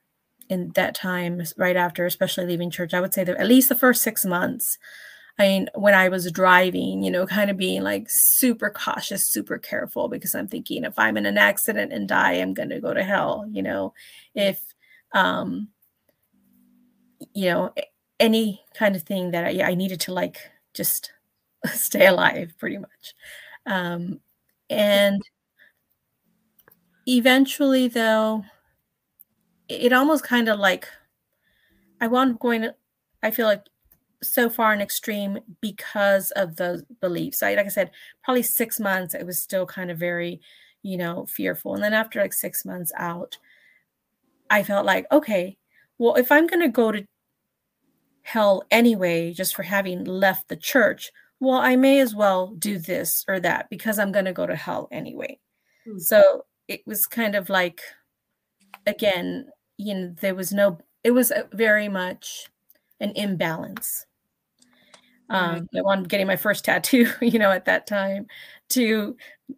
S2: in that time, right after, especially leaving church. I would say that at least the first six months, I mean, when I was driving, you know, kind of being like super cautious, super careful because I'm thinking if I'm in an accident and die, I'm going to go to hell, you know, if, um, you know, any kind of thing that I, I needed to like just stay alive pretty much. Um, and eventually, though, it almost kind of like I wound up going, I feel like so far an extreme because of those beliefs. I, like I said, probably six months, it was still kind of very, you know, fearful. And then after like six months out, I felt like, okay, well, if I'm going to go to hell anyway, just for having left the church, well, I may as well do this or that because I'm going to go to hell anyway. Hmm. So it was kind of like, again, you know, there was no, it was very much an imbalance um, I wanted getting my first tattoo, you know, at that time to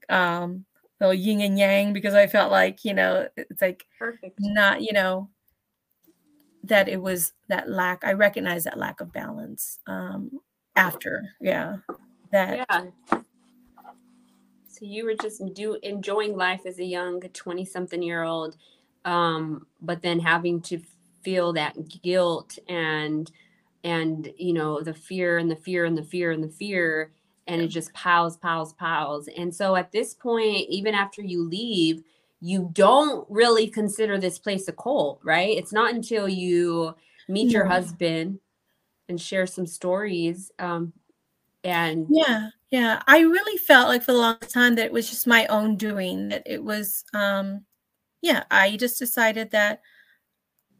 S2: um, the yin and yang because I felt like, you know, it's like
S1: perfect,
S2: not, you know, that it was that lack. I recognize that lack of balance um, after, yeah, that.
S1: Yeah. So you were just do enjoying life as a young 20 something year old, um, but then having to feel that guilt and and you know the fear and the fear and the fear and the fear and it just piles piles piles. And so at this point even after you leave you don't really consider this place a cult right? It's not until you meet yeah. your husband and share some stories um and
S2: yeah yeah. I really felt like for the longest time that it was just my own doing that it was um yeah i just decided that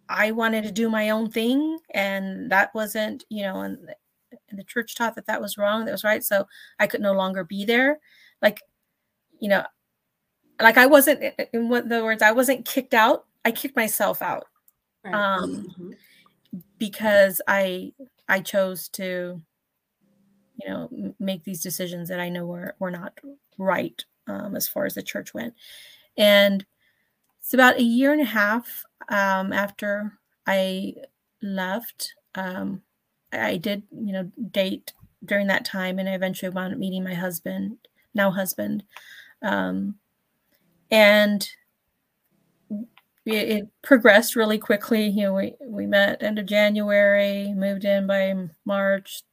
S2: I wanted to do my own thing, and that wasn't, you know, and and the church taught that that was wrong, that was right. So I could no longer be there. Like, you know, like I wasn't, in the words, I wasn't kicked out. I kicked myself out right. um, mm-hmm. because I I chose to, you know, make these decisions that I know were were not right um, as far as the church went, and it's about a year and a half um, after I left. Um, I did, you know, date during that time, and I eventually wound up meeting my husband, now husband, um, and it, it, progressed really quickly. You know, we we met end of January, moved in by March,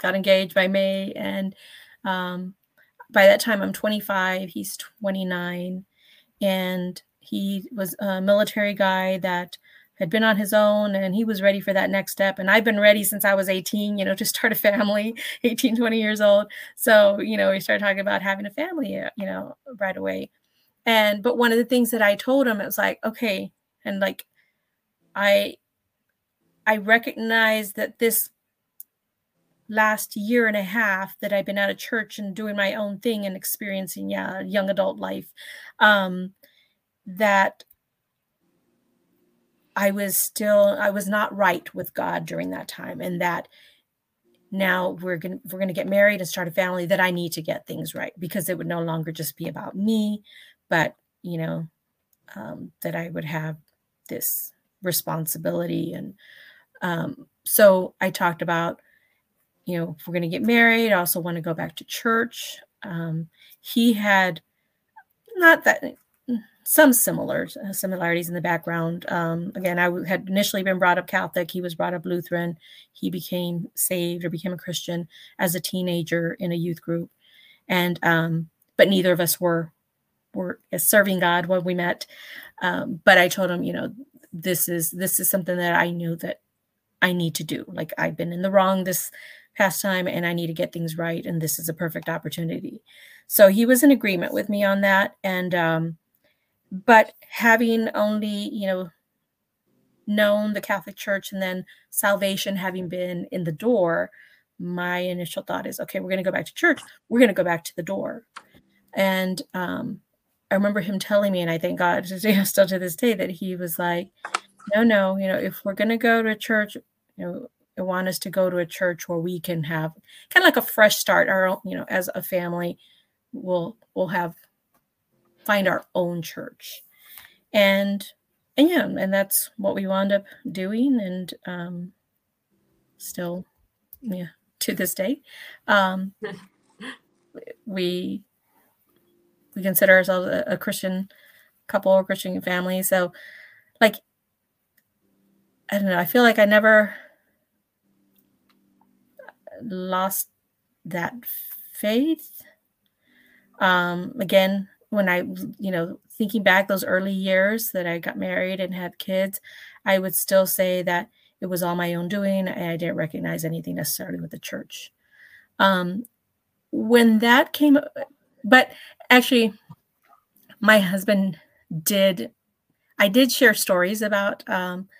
S2: got engaged by May, and um, by that time I'm 25, he's 29, and he was a military guy that had been on his own and he was ready for that next step. And i've been ready since i was 18 you know to start a family 18 20 years old. So you know we started talking about having a family uh, you know right away. And but one of the things that i told him it was like okay and like i i recognize that this last year and a half that i've been out of church and doing my own thing and experiencing yeah young adult life um that I was still I was not right with God during that time and that now we're going we're going to get married and start a family that I need to get things right because it would no longer just be about me but you know um, that I would have this responsibility and um, so I talked about you know if we're going to get married I also want to go back to church. Um, he had not that some similar uh, similarities in the background. Um, again, I had initially been brought up Catholic. He was brought up Lutheran. He became saved or became a Christian as a teenager in a youth group, and um, but neither of us were were serving God when we met. Um, but I told him, you know, this is this is something that I knew that I need to do. Like I've been in the wrong this past time, and I need to get things right, and this is a perfect opportunity. So he was in agreement with me on that, and um, but having only you know known the catholic church and then salvation having been in the door my initial thought is okay we're going to go back to church. We're going to go back to the door. And um, i remember him telling me and i thank god still to this day that he was like no no you know if we're going to go to a church you know want us to go to a church where we can have kind of like a fresh start. Our own you know as a family we'll we'll have find our own church. And and yeah, and that's what we wound up doing and um still yeah, to this day. Um we we consider ourselves a, a Christian couple or Christian family. So like I don't know, I feel like I never lost that faith. Um, again, when I, you know, thinking back those early years that I got married and had kids, I would still say that it was all my own doing. I didn't recognize anything necessarily with the church. Um, when that came, but actually, my husband did, I did share stories about, um,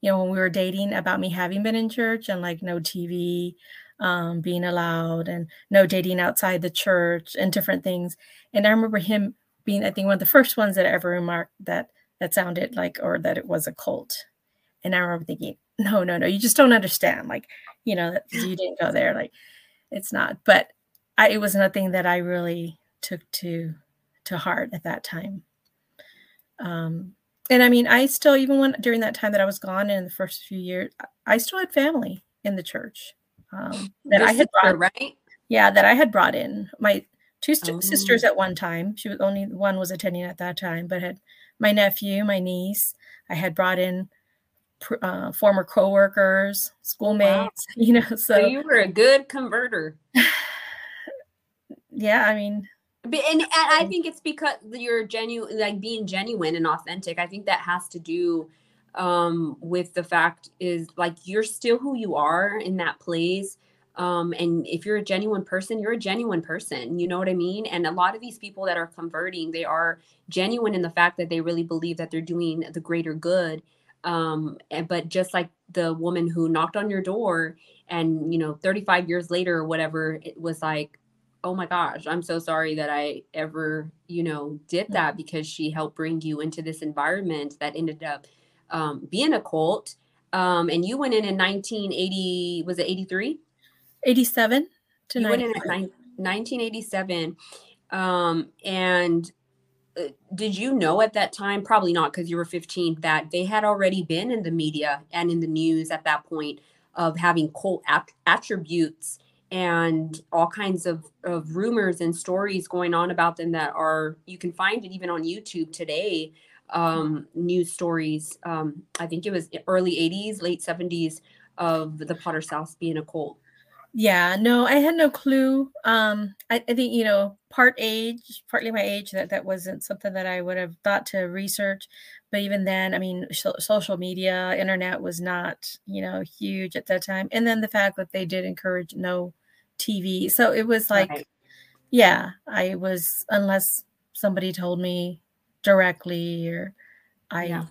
S2: you know, when we were dating about me having been in church and like no TV, um, being allowed and no dating outside the church and different things. And I remember him being, I think, one of the first ones that ever remarked that that sounded like or that it was a cult. And I remember thinking, no, no, no, you just don't understand. Like, you know, you didn't go there. Like, it's not. But I, it was nothing that I really took to to heart at that time. Um, and I mean, I still even when during that time that I was gone in the first few years, I still had family in the church um, that Your I had brought, right? Yeah, that I had brought in my two st- oh. sisters at one time. She was only one was attending at that time, but had my nephew, my niece. I had brought in uh, former coworkers, schoolmates. Wow. You know, so,
S1: so you were a good converter.
S2: yeah, I mean,
S1: but, and, and I um think it's because you're genuine, like being genuine and authentic. I think that has to do um, with the fact is like you're still who you are in that place. Um, and if you're a genuine person, you're a genuine person. You know what I mean? And a lot of these people that are converting, they are genuine in the fact that they really believe that they're doing the greater good. Um, and, but just like the woman who knocked on your door and you know 35 years later or whatever it was like oh my gosh i'm so sorry that i ever you know did that because she helped bring you into this environment that ended up um, being a cult um, and you went in in 1980 was it 83
S2: 87 to
S1: you went in at 1987 um, and uh, did you know at that time probably not because you were 15 that they had already been in the media and in the news at that point of having cult ap- attributes and all kinds of, of rumors and stories going on about them that are you can find it even on youtube today um, news stories um, i think it was early 80s late 70s of the Potter's House being a cult.
S2: Yeah no i had no clue. Um I, I, think you know part age partly my age that that wasn't something that i would have thought to research. But even then i mean sh- social media internet was not you know huge at that time. And then the fact that they did encourage no tv so it was like right. yeah i was unless somebody told me directly or i yeah.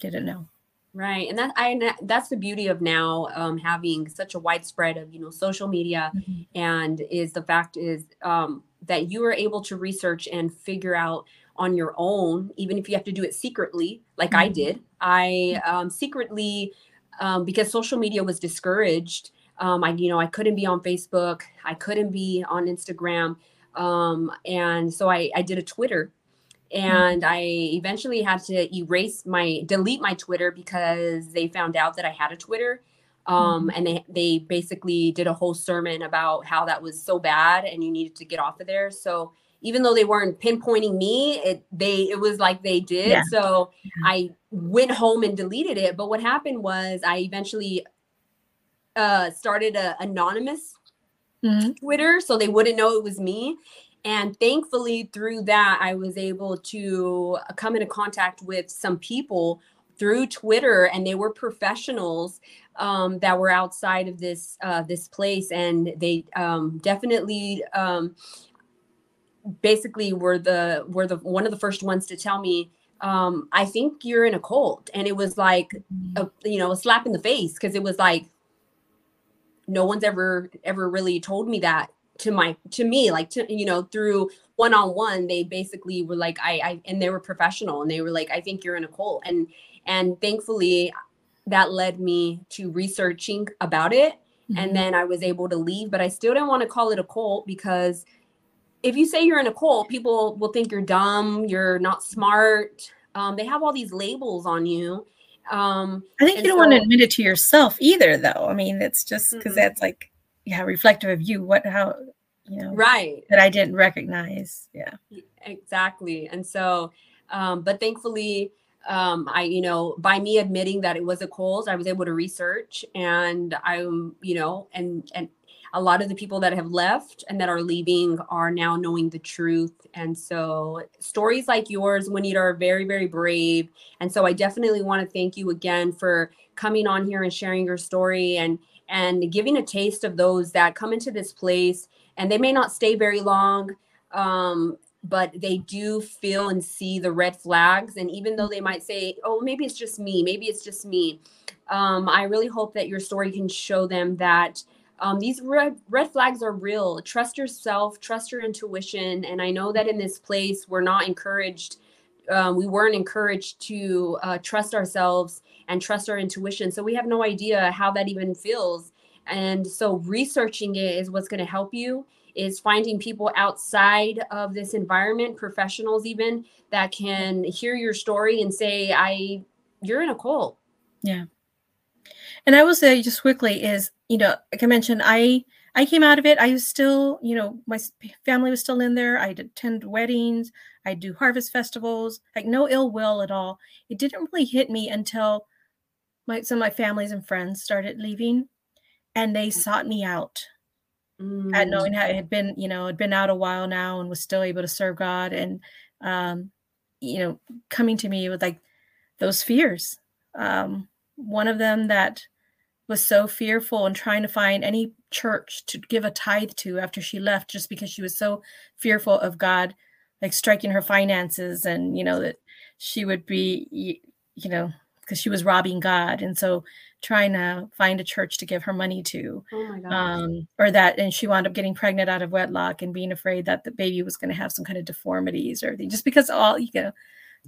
S2: didn't know
S1: Right, and that I that's the beauty of now um, having such a widespread of you know social media, mm-hmm. and is the fact is um, that you are able to research and figure out on your own, even if you have to do it secretly, like mm-hmm. I did. I um, secretly um, because social media was discouraged. Um, I you know I couldn't be on Facebook, I couldn't be on Instagram, um, and so I I did a Twitter. And I eventually had to erase my delete my Twitter because they found out that I had a Twitter. Um, mm-hmm. and they they basically did a whole sermon about how that was so bad and you needed to get off of there. So even though they weren't pinpointing me, it they it was like they did. Yeah. So I went home and deleted it. But what happened was I eventually uh started a anonymous mm-hmm. Twitter so they wouldn't know it was me. And thankfully, through that, I was able to come into contact with some people through Twitter, and they were professionals um, that were outside of this uh, this place, and they um, definitely um, basically were the were the one of the first ones to tell me um, I think you're in a cult. And it was like, a, you know, a slap in the face because it was like, no one's ever, ever really told me that to my to me like to you know through one-on-one they basically were like I, I and they were professional and they were like i think you're in a cult and and thankfully that led me to researching about it mm-hmm. and then i was able to leave but i still didn't want to call it a cult because if you say you're in a cult people will think you're dumb you're not smart um, they have all these labels on you um,
S2: i think you don't so, want to admit it to yourself either though i mean it's just because mm-hmm. that's like yeah reflective of you what how you know
S1: right.
S2: that i didn't recognize yeah.
S1: Exactly and so um but thankfully um i you know by me admitting that it was a cold i was able to research and i'm you know and and a lot of the people that have left and that are leaving are now knowing the truth and so stories like yours Juanita are very very brave and so i definitely want to thank you again for coming on here and sharing your story and and giving a taste of those that come into this place and they may not stay very long um, but they do feel and see the red flags. And even though they might say oh maybe it's just me maybe it's just me um, i really hope that your story can show them that um, these red, red flags are real. Trust yourself trust your intuition. And i know that in this place we're not encouraged um, we weren't encouraged to uh, trust ourselves and trust our intuition. So we have no idea how that even feels. And so researching it is what's going to help you is finding people outside of this environment, professionals even that can hear your story and say, I you're in a cult.
S2: Yeah. And I will say just quickly is, you know, like I mentioned, I I came out of it. I was still, you know, my family was still in there. I'd attend weddings. I'd do harvest festivals, like no ill will at all. It didn't really hit me until my some of my families and friends started leaving and they sought me out. Mm. At knowing how it had been, you know, had been out a while now and was still able to serve God and um, you know, coming to me with like those fears. Um, one of them that was so fearful and trying to find any church to give a tithe to after she left just because she was so fearful of God like striking her finances and you know that she would be you know because she was robbing God and so trying to find a church to give her money to
S1: Oh my god.
S2: um, or that and she wound up getting pregnant out of wedlock and being afraid that the baby was going to have some kind of deformities or everything just because all you know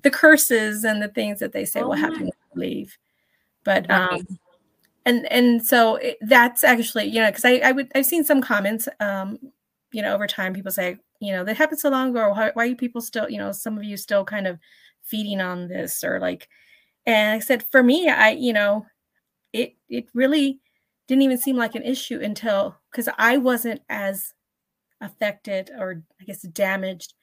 S2: the curses and the things that they say
S1: Oh
S2: will happen when you leave but
S1: Right.
S2: um and and so it, that's actually you know because I, I would i've seen some comments um you know over time people say you know that happened so long ago why, why are you people still you know some of you still kind of feeding on this or like and i said for me i you know it it really didn't even seem like an issue until because i wasn't as affected or i guess damaged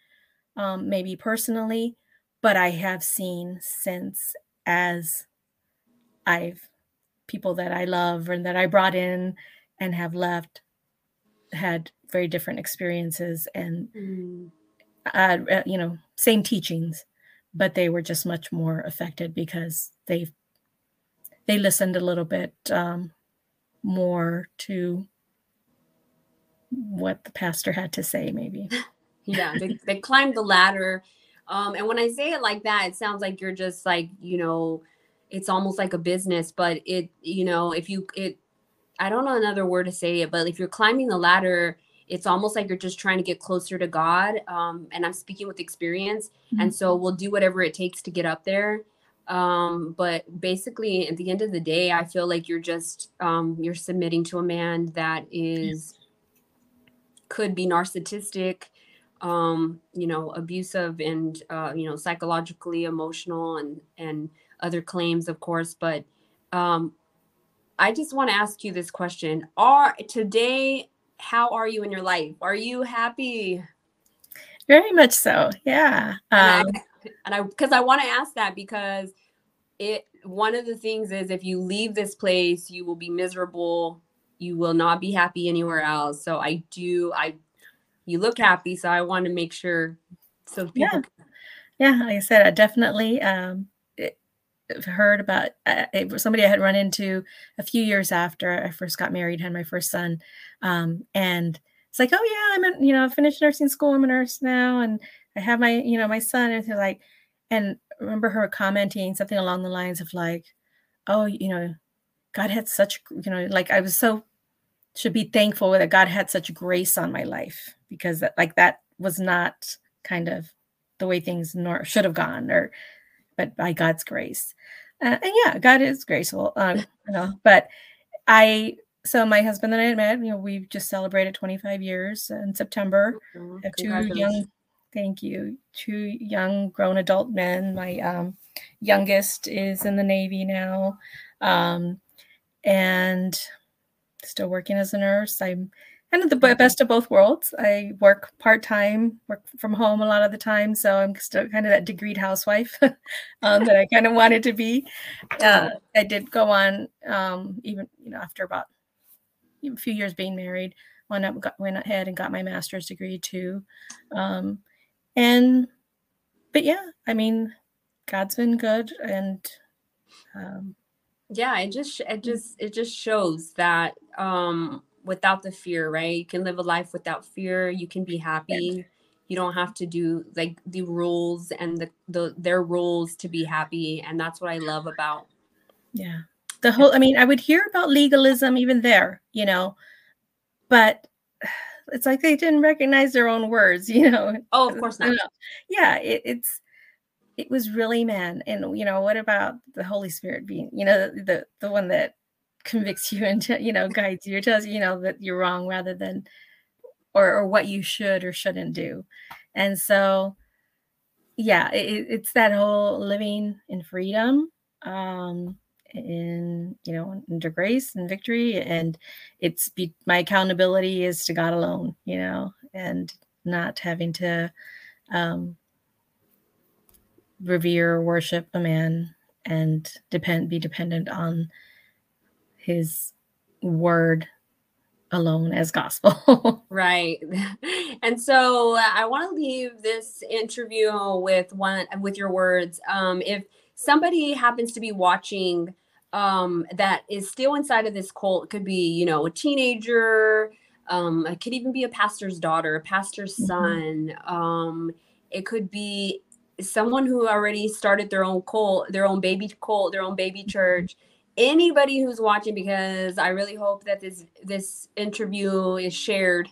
S2: um maybe personally but i have seen since as i've people that I love and that I brought in and have left had very different experiences and
S1: Mm.
S2: uh, you know same teachings, but they were just much more affected because they they listened a little bit um, more to what the pastor had to say, maybe.
S1: yeah they, they climbed the ladder um and when i say it like that it sounds like you're just like you know it's almost like a business but it you know if you it i don't know another word to say it but if you're climbing the ladder it's almost like you're just trying to get closer to god um and i'm speaking with experience and so we'll do whatever it takes to get up there. Um but basically at the end of the day i feel like you're just um you're submitting to a man that is could be narcissistic um you know abusive and uh you know psychologically emotional and and other claims of course. But um i just want to ask you this question. Are today how are you in your life are you happy
S2: Very much so. Yeah. Um,
S1: and I and I because I want to ask that because it one of the things is if you leave this place, you will be miserable. You will not be happy anywhere else. So I do I you look happy, so I want to make sure so people
S2: Yeah. yeah, like I said, I definitely um, heard about uh, somebody I had run into a few years after I first got married, had my first son, um, and it's like, oh yeah, I'm in, you know, finished nursing school, I'm a nurse now, and I have my, you know, my son, and they're like, and remember her commenting something along the lines of like, oh, you know, God had such, you know, like I was so should be thankful that God had such grace on my life because that, like that was not kind of the way things nor should have gone or but by god's grace. Uh, and yeah god is graceful um, you know but i so my husband and i met you know we've just celebrated 25 years in september. Have two young thank you two young grown adult men. My um, youngest is in the navy now um, and still working as a nurse. I'm kind of the best of both worlds. I work part-time work from home a lot of the time so i'm still kind of that degreed housewife um, that i kind of wanted to be. Uh, i did go on um, even you know after about a few years being married went up got, went ahead and got my master's degree too. Um, and but yeah i mean god's been good and um,
S1: yeah it just it just it just shows that um without the fear right? You can live a life without fear. You can be happy. You don't have to do like the rules and the, the their rules to be happy and that's what i love about
S2: yeah. The whole i mean i would hear about legalism even there you know but it's like they didn't recognize their own words you know?
S1: Oh of course not.
S2: Yeah it, it's it was really man and you know what about the holy spirit being you know the the, the one that convicts you and you know guides you tells you you know that you're wrong rather than or or what you should or shouldn't do. And so yeah it, it's that whole living in freedom um in you know under grace and victory. And it's be, my accountability is to god alone you know and not having to um revere or worship a man and depend be dependent on his word alone as gospel.
S1: Right. And so uh, i want to leave this interview with one with your words. Um if somebody happens to be watching um that is still inside of this cult it could be you know a teenager um it could even be a pastor's daughter a pastor's
S2: Mhm.
S1: son um it could be someone who already started their own cult their own baby cult their own baby church anybody who's watching because i really hope that this this interview is shared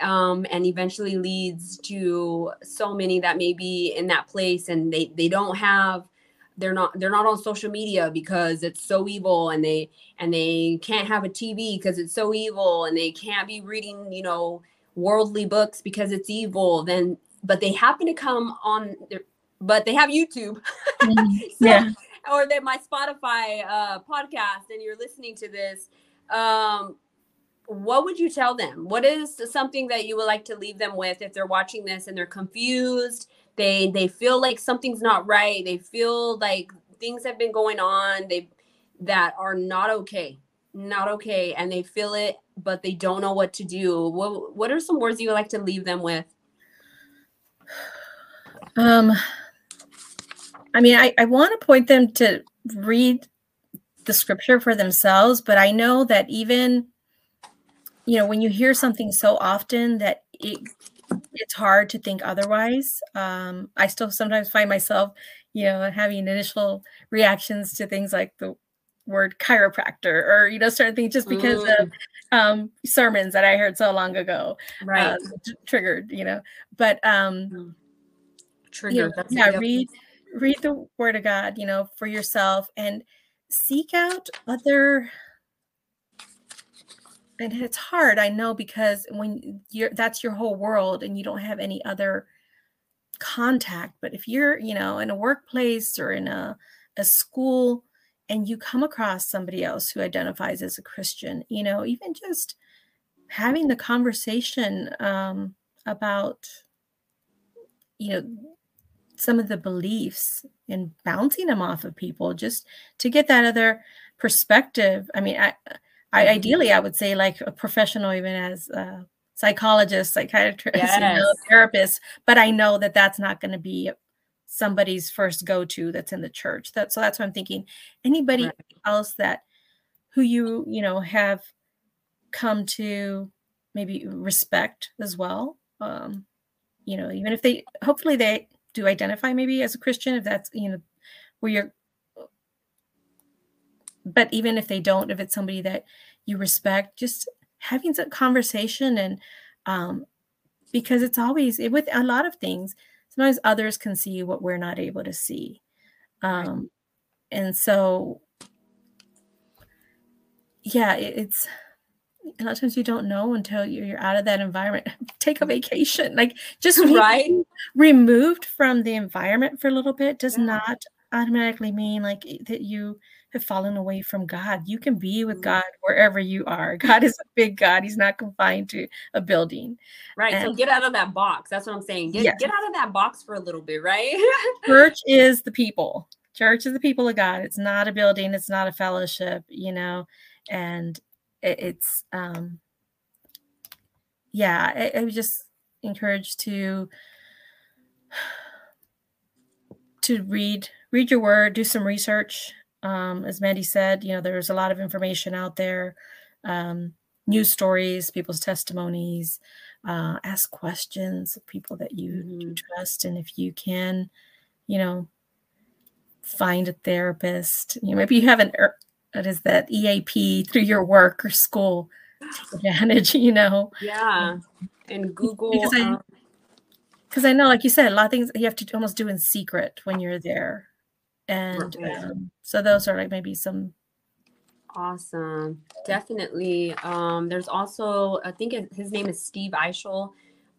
S1: um, and eventually leads to so many that may be in that place and they they don't have they're not they're not on social media because it's so evil and they and they can't have a tv because it's so evil and they can't be reading you know worldly books because it's evil then but they happen to come on their but they have youtube
S2: Mhm.
S1: so,
S2: Yeah.
S1: Or that my spotify uh podcast and you're listening to this um what would you tell them? What is something that you would like to leave them with if they're watching this and they're confused? They they feel like something's not right. They feel like things have been going on they that are not okay not okay and they feel it but they don't know what to do. What what are some words you would like to leave them with?
S2: Um, I mean, I, I want to point them to read the scripture for themselves, but I know that even, you know, when you hear something so often that it, it's hard to think otherwise. Um, I still sometimes find myself, you know, having initial reactions to things like the word chiropractor or, you know, certain things just because of um, sermons that I heard so long ago
S1: right
S2: uh, t- triggered, you know, but um,
S1: trigger
S2: you know, yeah, read read the word of God, you know, for yourself and seek out other and it's hard, I know, because when you're that's your whole world and you don't have any other contact. But if you're, you know, in a workplace or in a, a school and you come across somebody else who identifies as a Christian, you know, even just having the conversation um, about, you know, some of the beliefs and bouncing them off of people just to get that other perspective. I mean, I, I
S1: Mhm.
S2: ideally I would say like a professional, even as a psychologist, psychiatrist, you know, therapist. But I know that that's not going to be somebody's first go-to that's in the church. That so that's what I'm thinking. Anybody
S1: Right.
S2: else that who you you know have come to maybe respect as well. Um, you know, even if they hopefully they do identify maybe as a Christian, if that's you know where you're but even if they don't, if it's somebody that you respect, just having some conversation and um because it's always it, with a lot of things, sometimes others can see what we're not able to see. Um and so yeah, it, it's a lot of times you don't know until you're, you're out of that environment. Take a vacation, like just
S1: right
S2: removed from the environment for a little bit does
S1: Yeah.
S2: not automatically mean like that you have fallen away from God. You can be with
S1: Mhm.
S2: God wherever you are. God is a big God. He's not confined to a building.
S1: Right. so get out of that box. That's what I'm saying. Get
S2: Yeah.
S1: get out of that box for a little bit, right?
S2: Church is the people. Church is the people of God. It's not a building. It's not a fellowship, you know, and it, it's um yeah, I, I was just encouraged to to read read your word, do some research. Um, as Mandy said, you know, there's a lot of information out there, um, news stories, people's testimonies. Uh, ask questions of people that you, you
S1: Mhm.
S2: trust, and if you can, you know, find a therapist. You know, maybe you have an what is that EAP through your work or school. Advantage, you know,
S1: yeah. And Google
S2: because I-
S1: um,
S2: because I know, like you said, a lot of things you have to almost do in secret when you're there, and
S1: Right.
S2: um, so those are like maybe some
S1: Awesome. Definitely. Um, there's also, I think his name is Steve Eichel.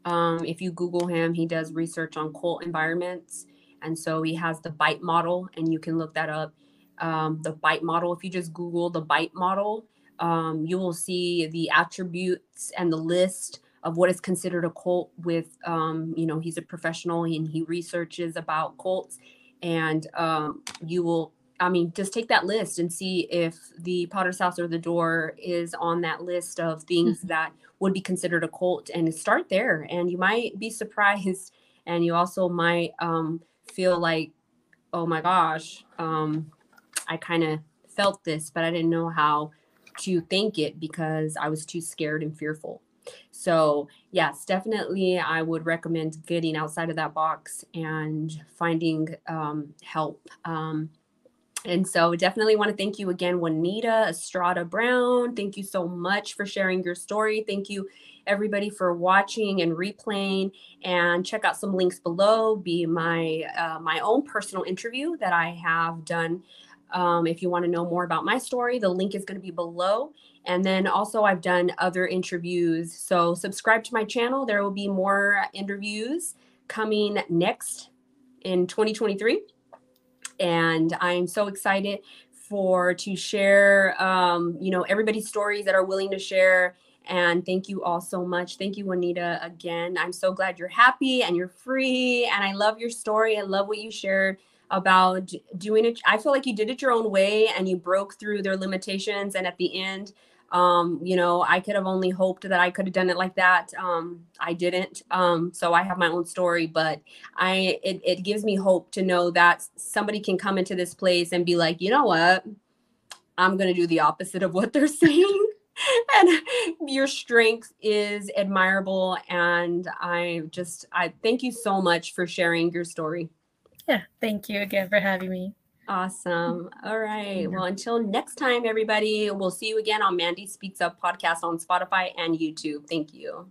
S1: Um, if you Google him, he does research on cult environments. And so he has the bite model, and you can look that up. Um, the bite model, if you just Google the bite model, um, you will see the attributes and the list of what is considered a cult with, um, you know, he's a professional and he researches about cults. And um, you will I mean, just take that list and see if the Potter's House or the Door is on that list of things that would be considered a cult, and start there. And you might be surprised, and you also might um, feel like, oh my gosh, um, I kind of felt this, but I didn't know how to think it because I was too scared and fearful. So, yes, definitely, I would recommend getting outside of that box and finding um, help. Um, And so, definitely want to thank you again, Juanita Estrada Brown. Thank you so much for sharing your story. Thank you, everybody, for watching and replaying. And check out some links below. Be my uh, my own personal interview that I have done. Um, if you want to know more about my story, the link is going to be below. And then also, I've done other interviews. So, subscribe to my channel. There will be more interviews coming next in 2023 and i'm so excited for to share um, you know everybody's stories that are willing to share. And thank you all so much. Thank you juanita again. I'm so glad you're happy and you're free. And i love your story. I love what you shared about doing it i feel like you did it your own way and you broke through their limitations and at the end um you know i could have only hoped that i could have done it like that um i didn't um so i have my own story but i it, it gives me hope to know that somebody can come into this place and be like you know what? I'm to do the opposite of what they're saying. And your strength is admirable and i just i thank you so much for sharing your story
S2: yeah thank you again for having me
S1: Awesome. All right. Well, until next time, everybody, we'll see you again on Mandy Speaks Up podcast on Spotify and YouTube. Thank you.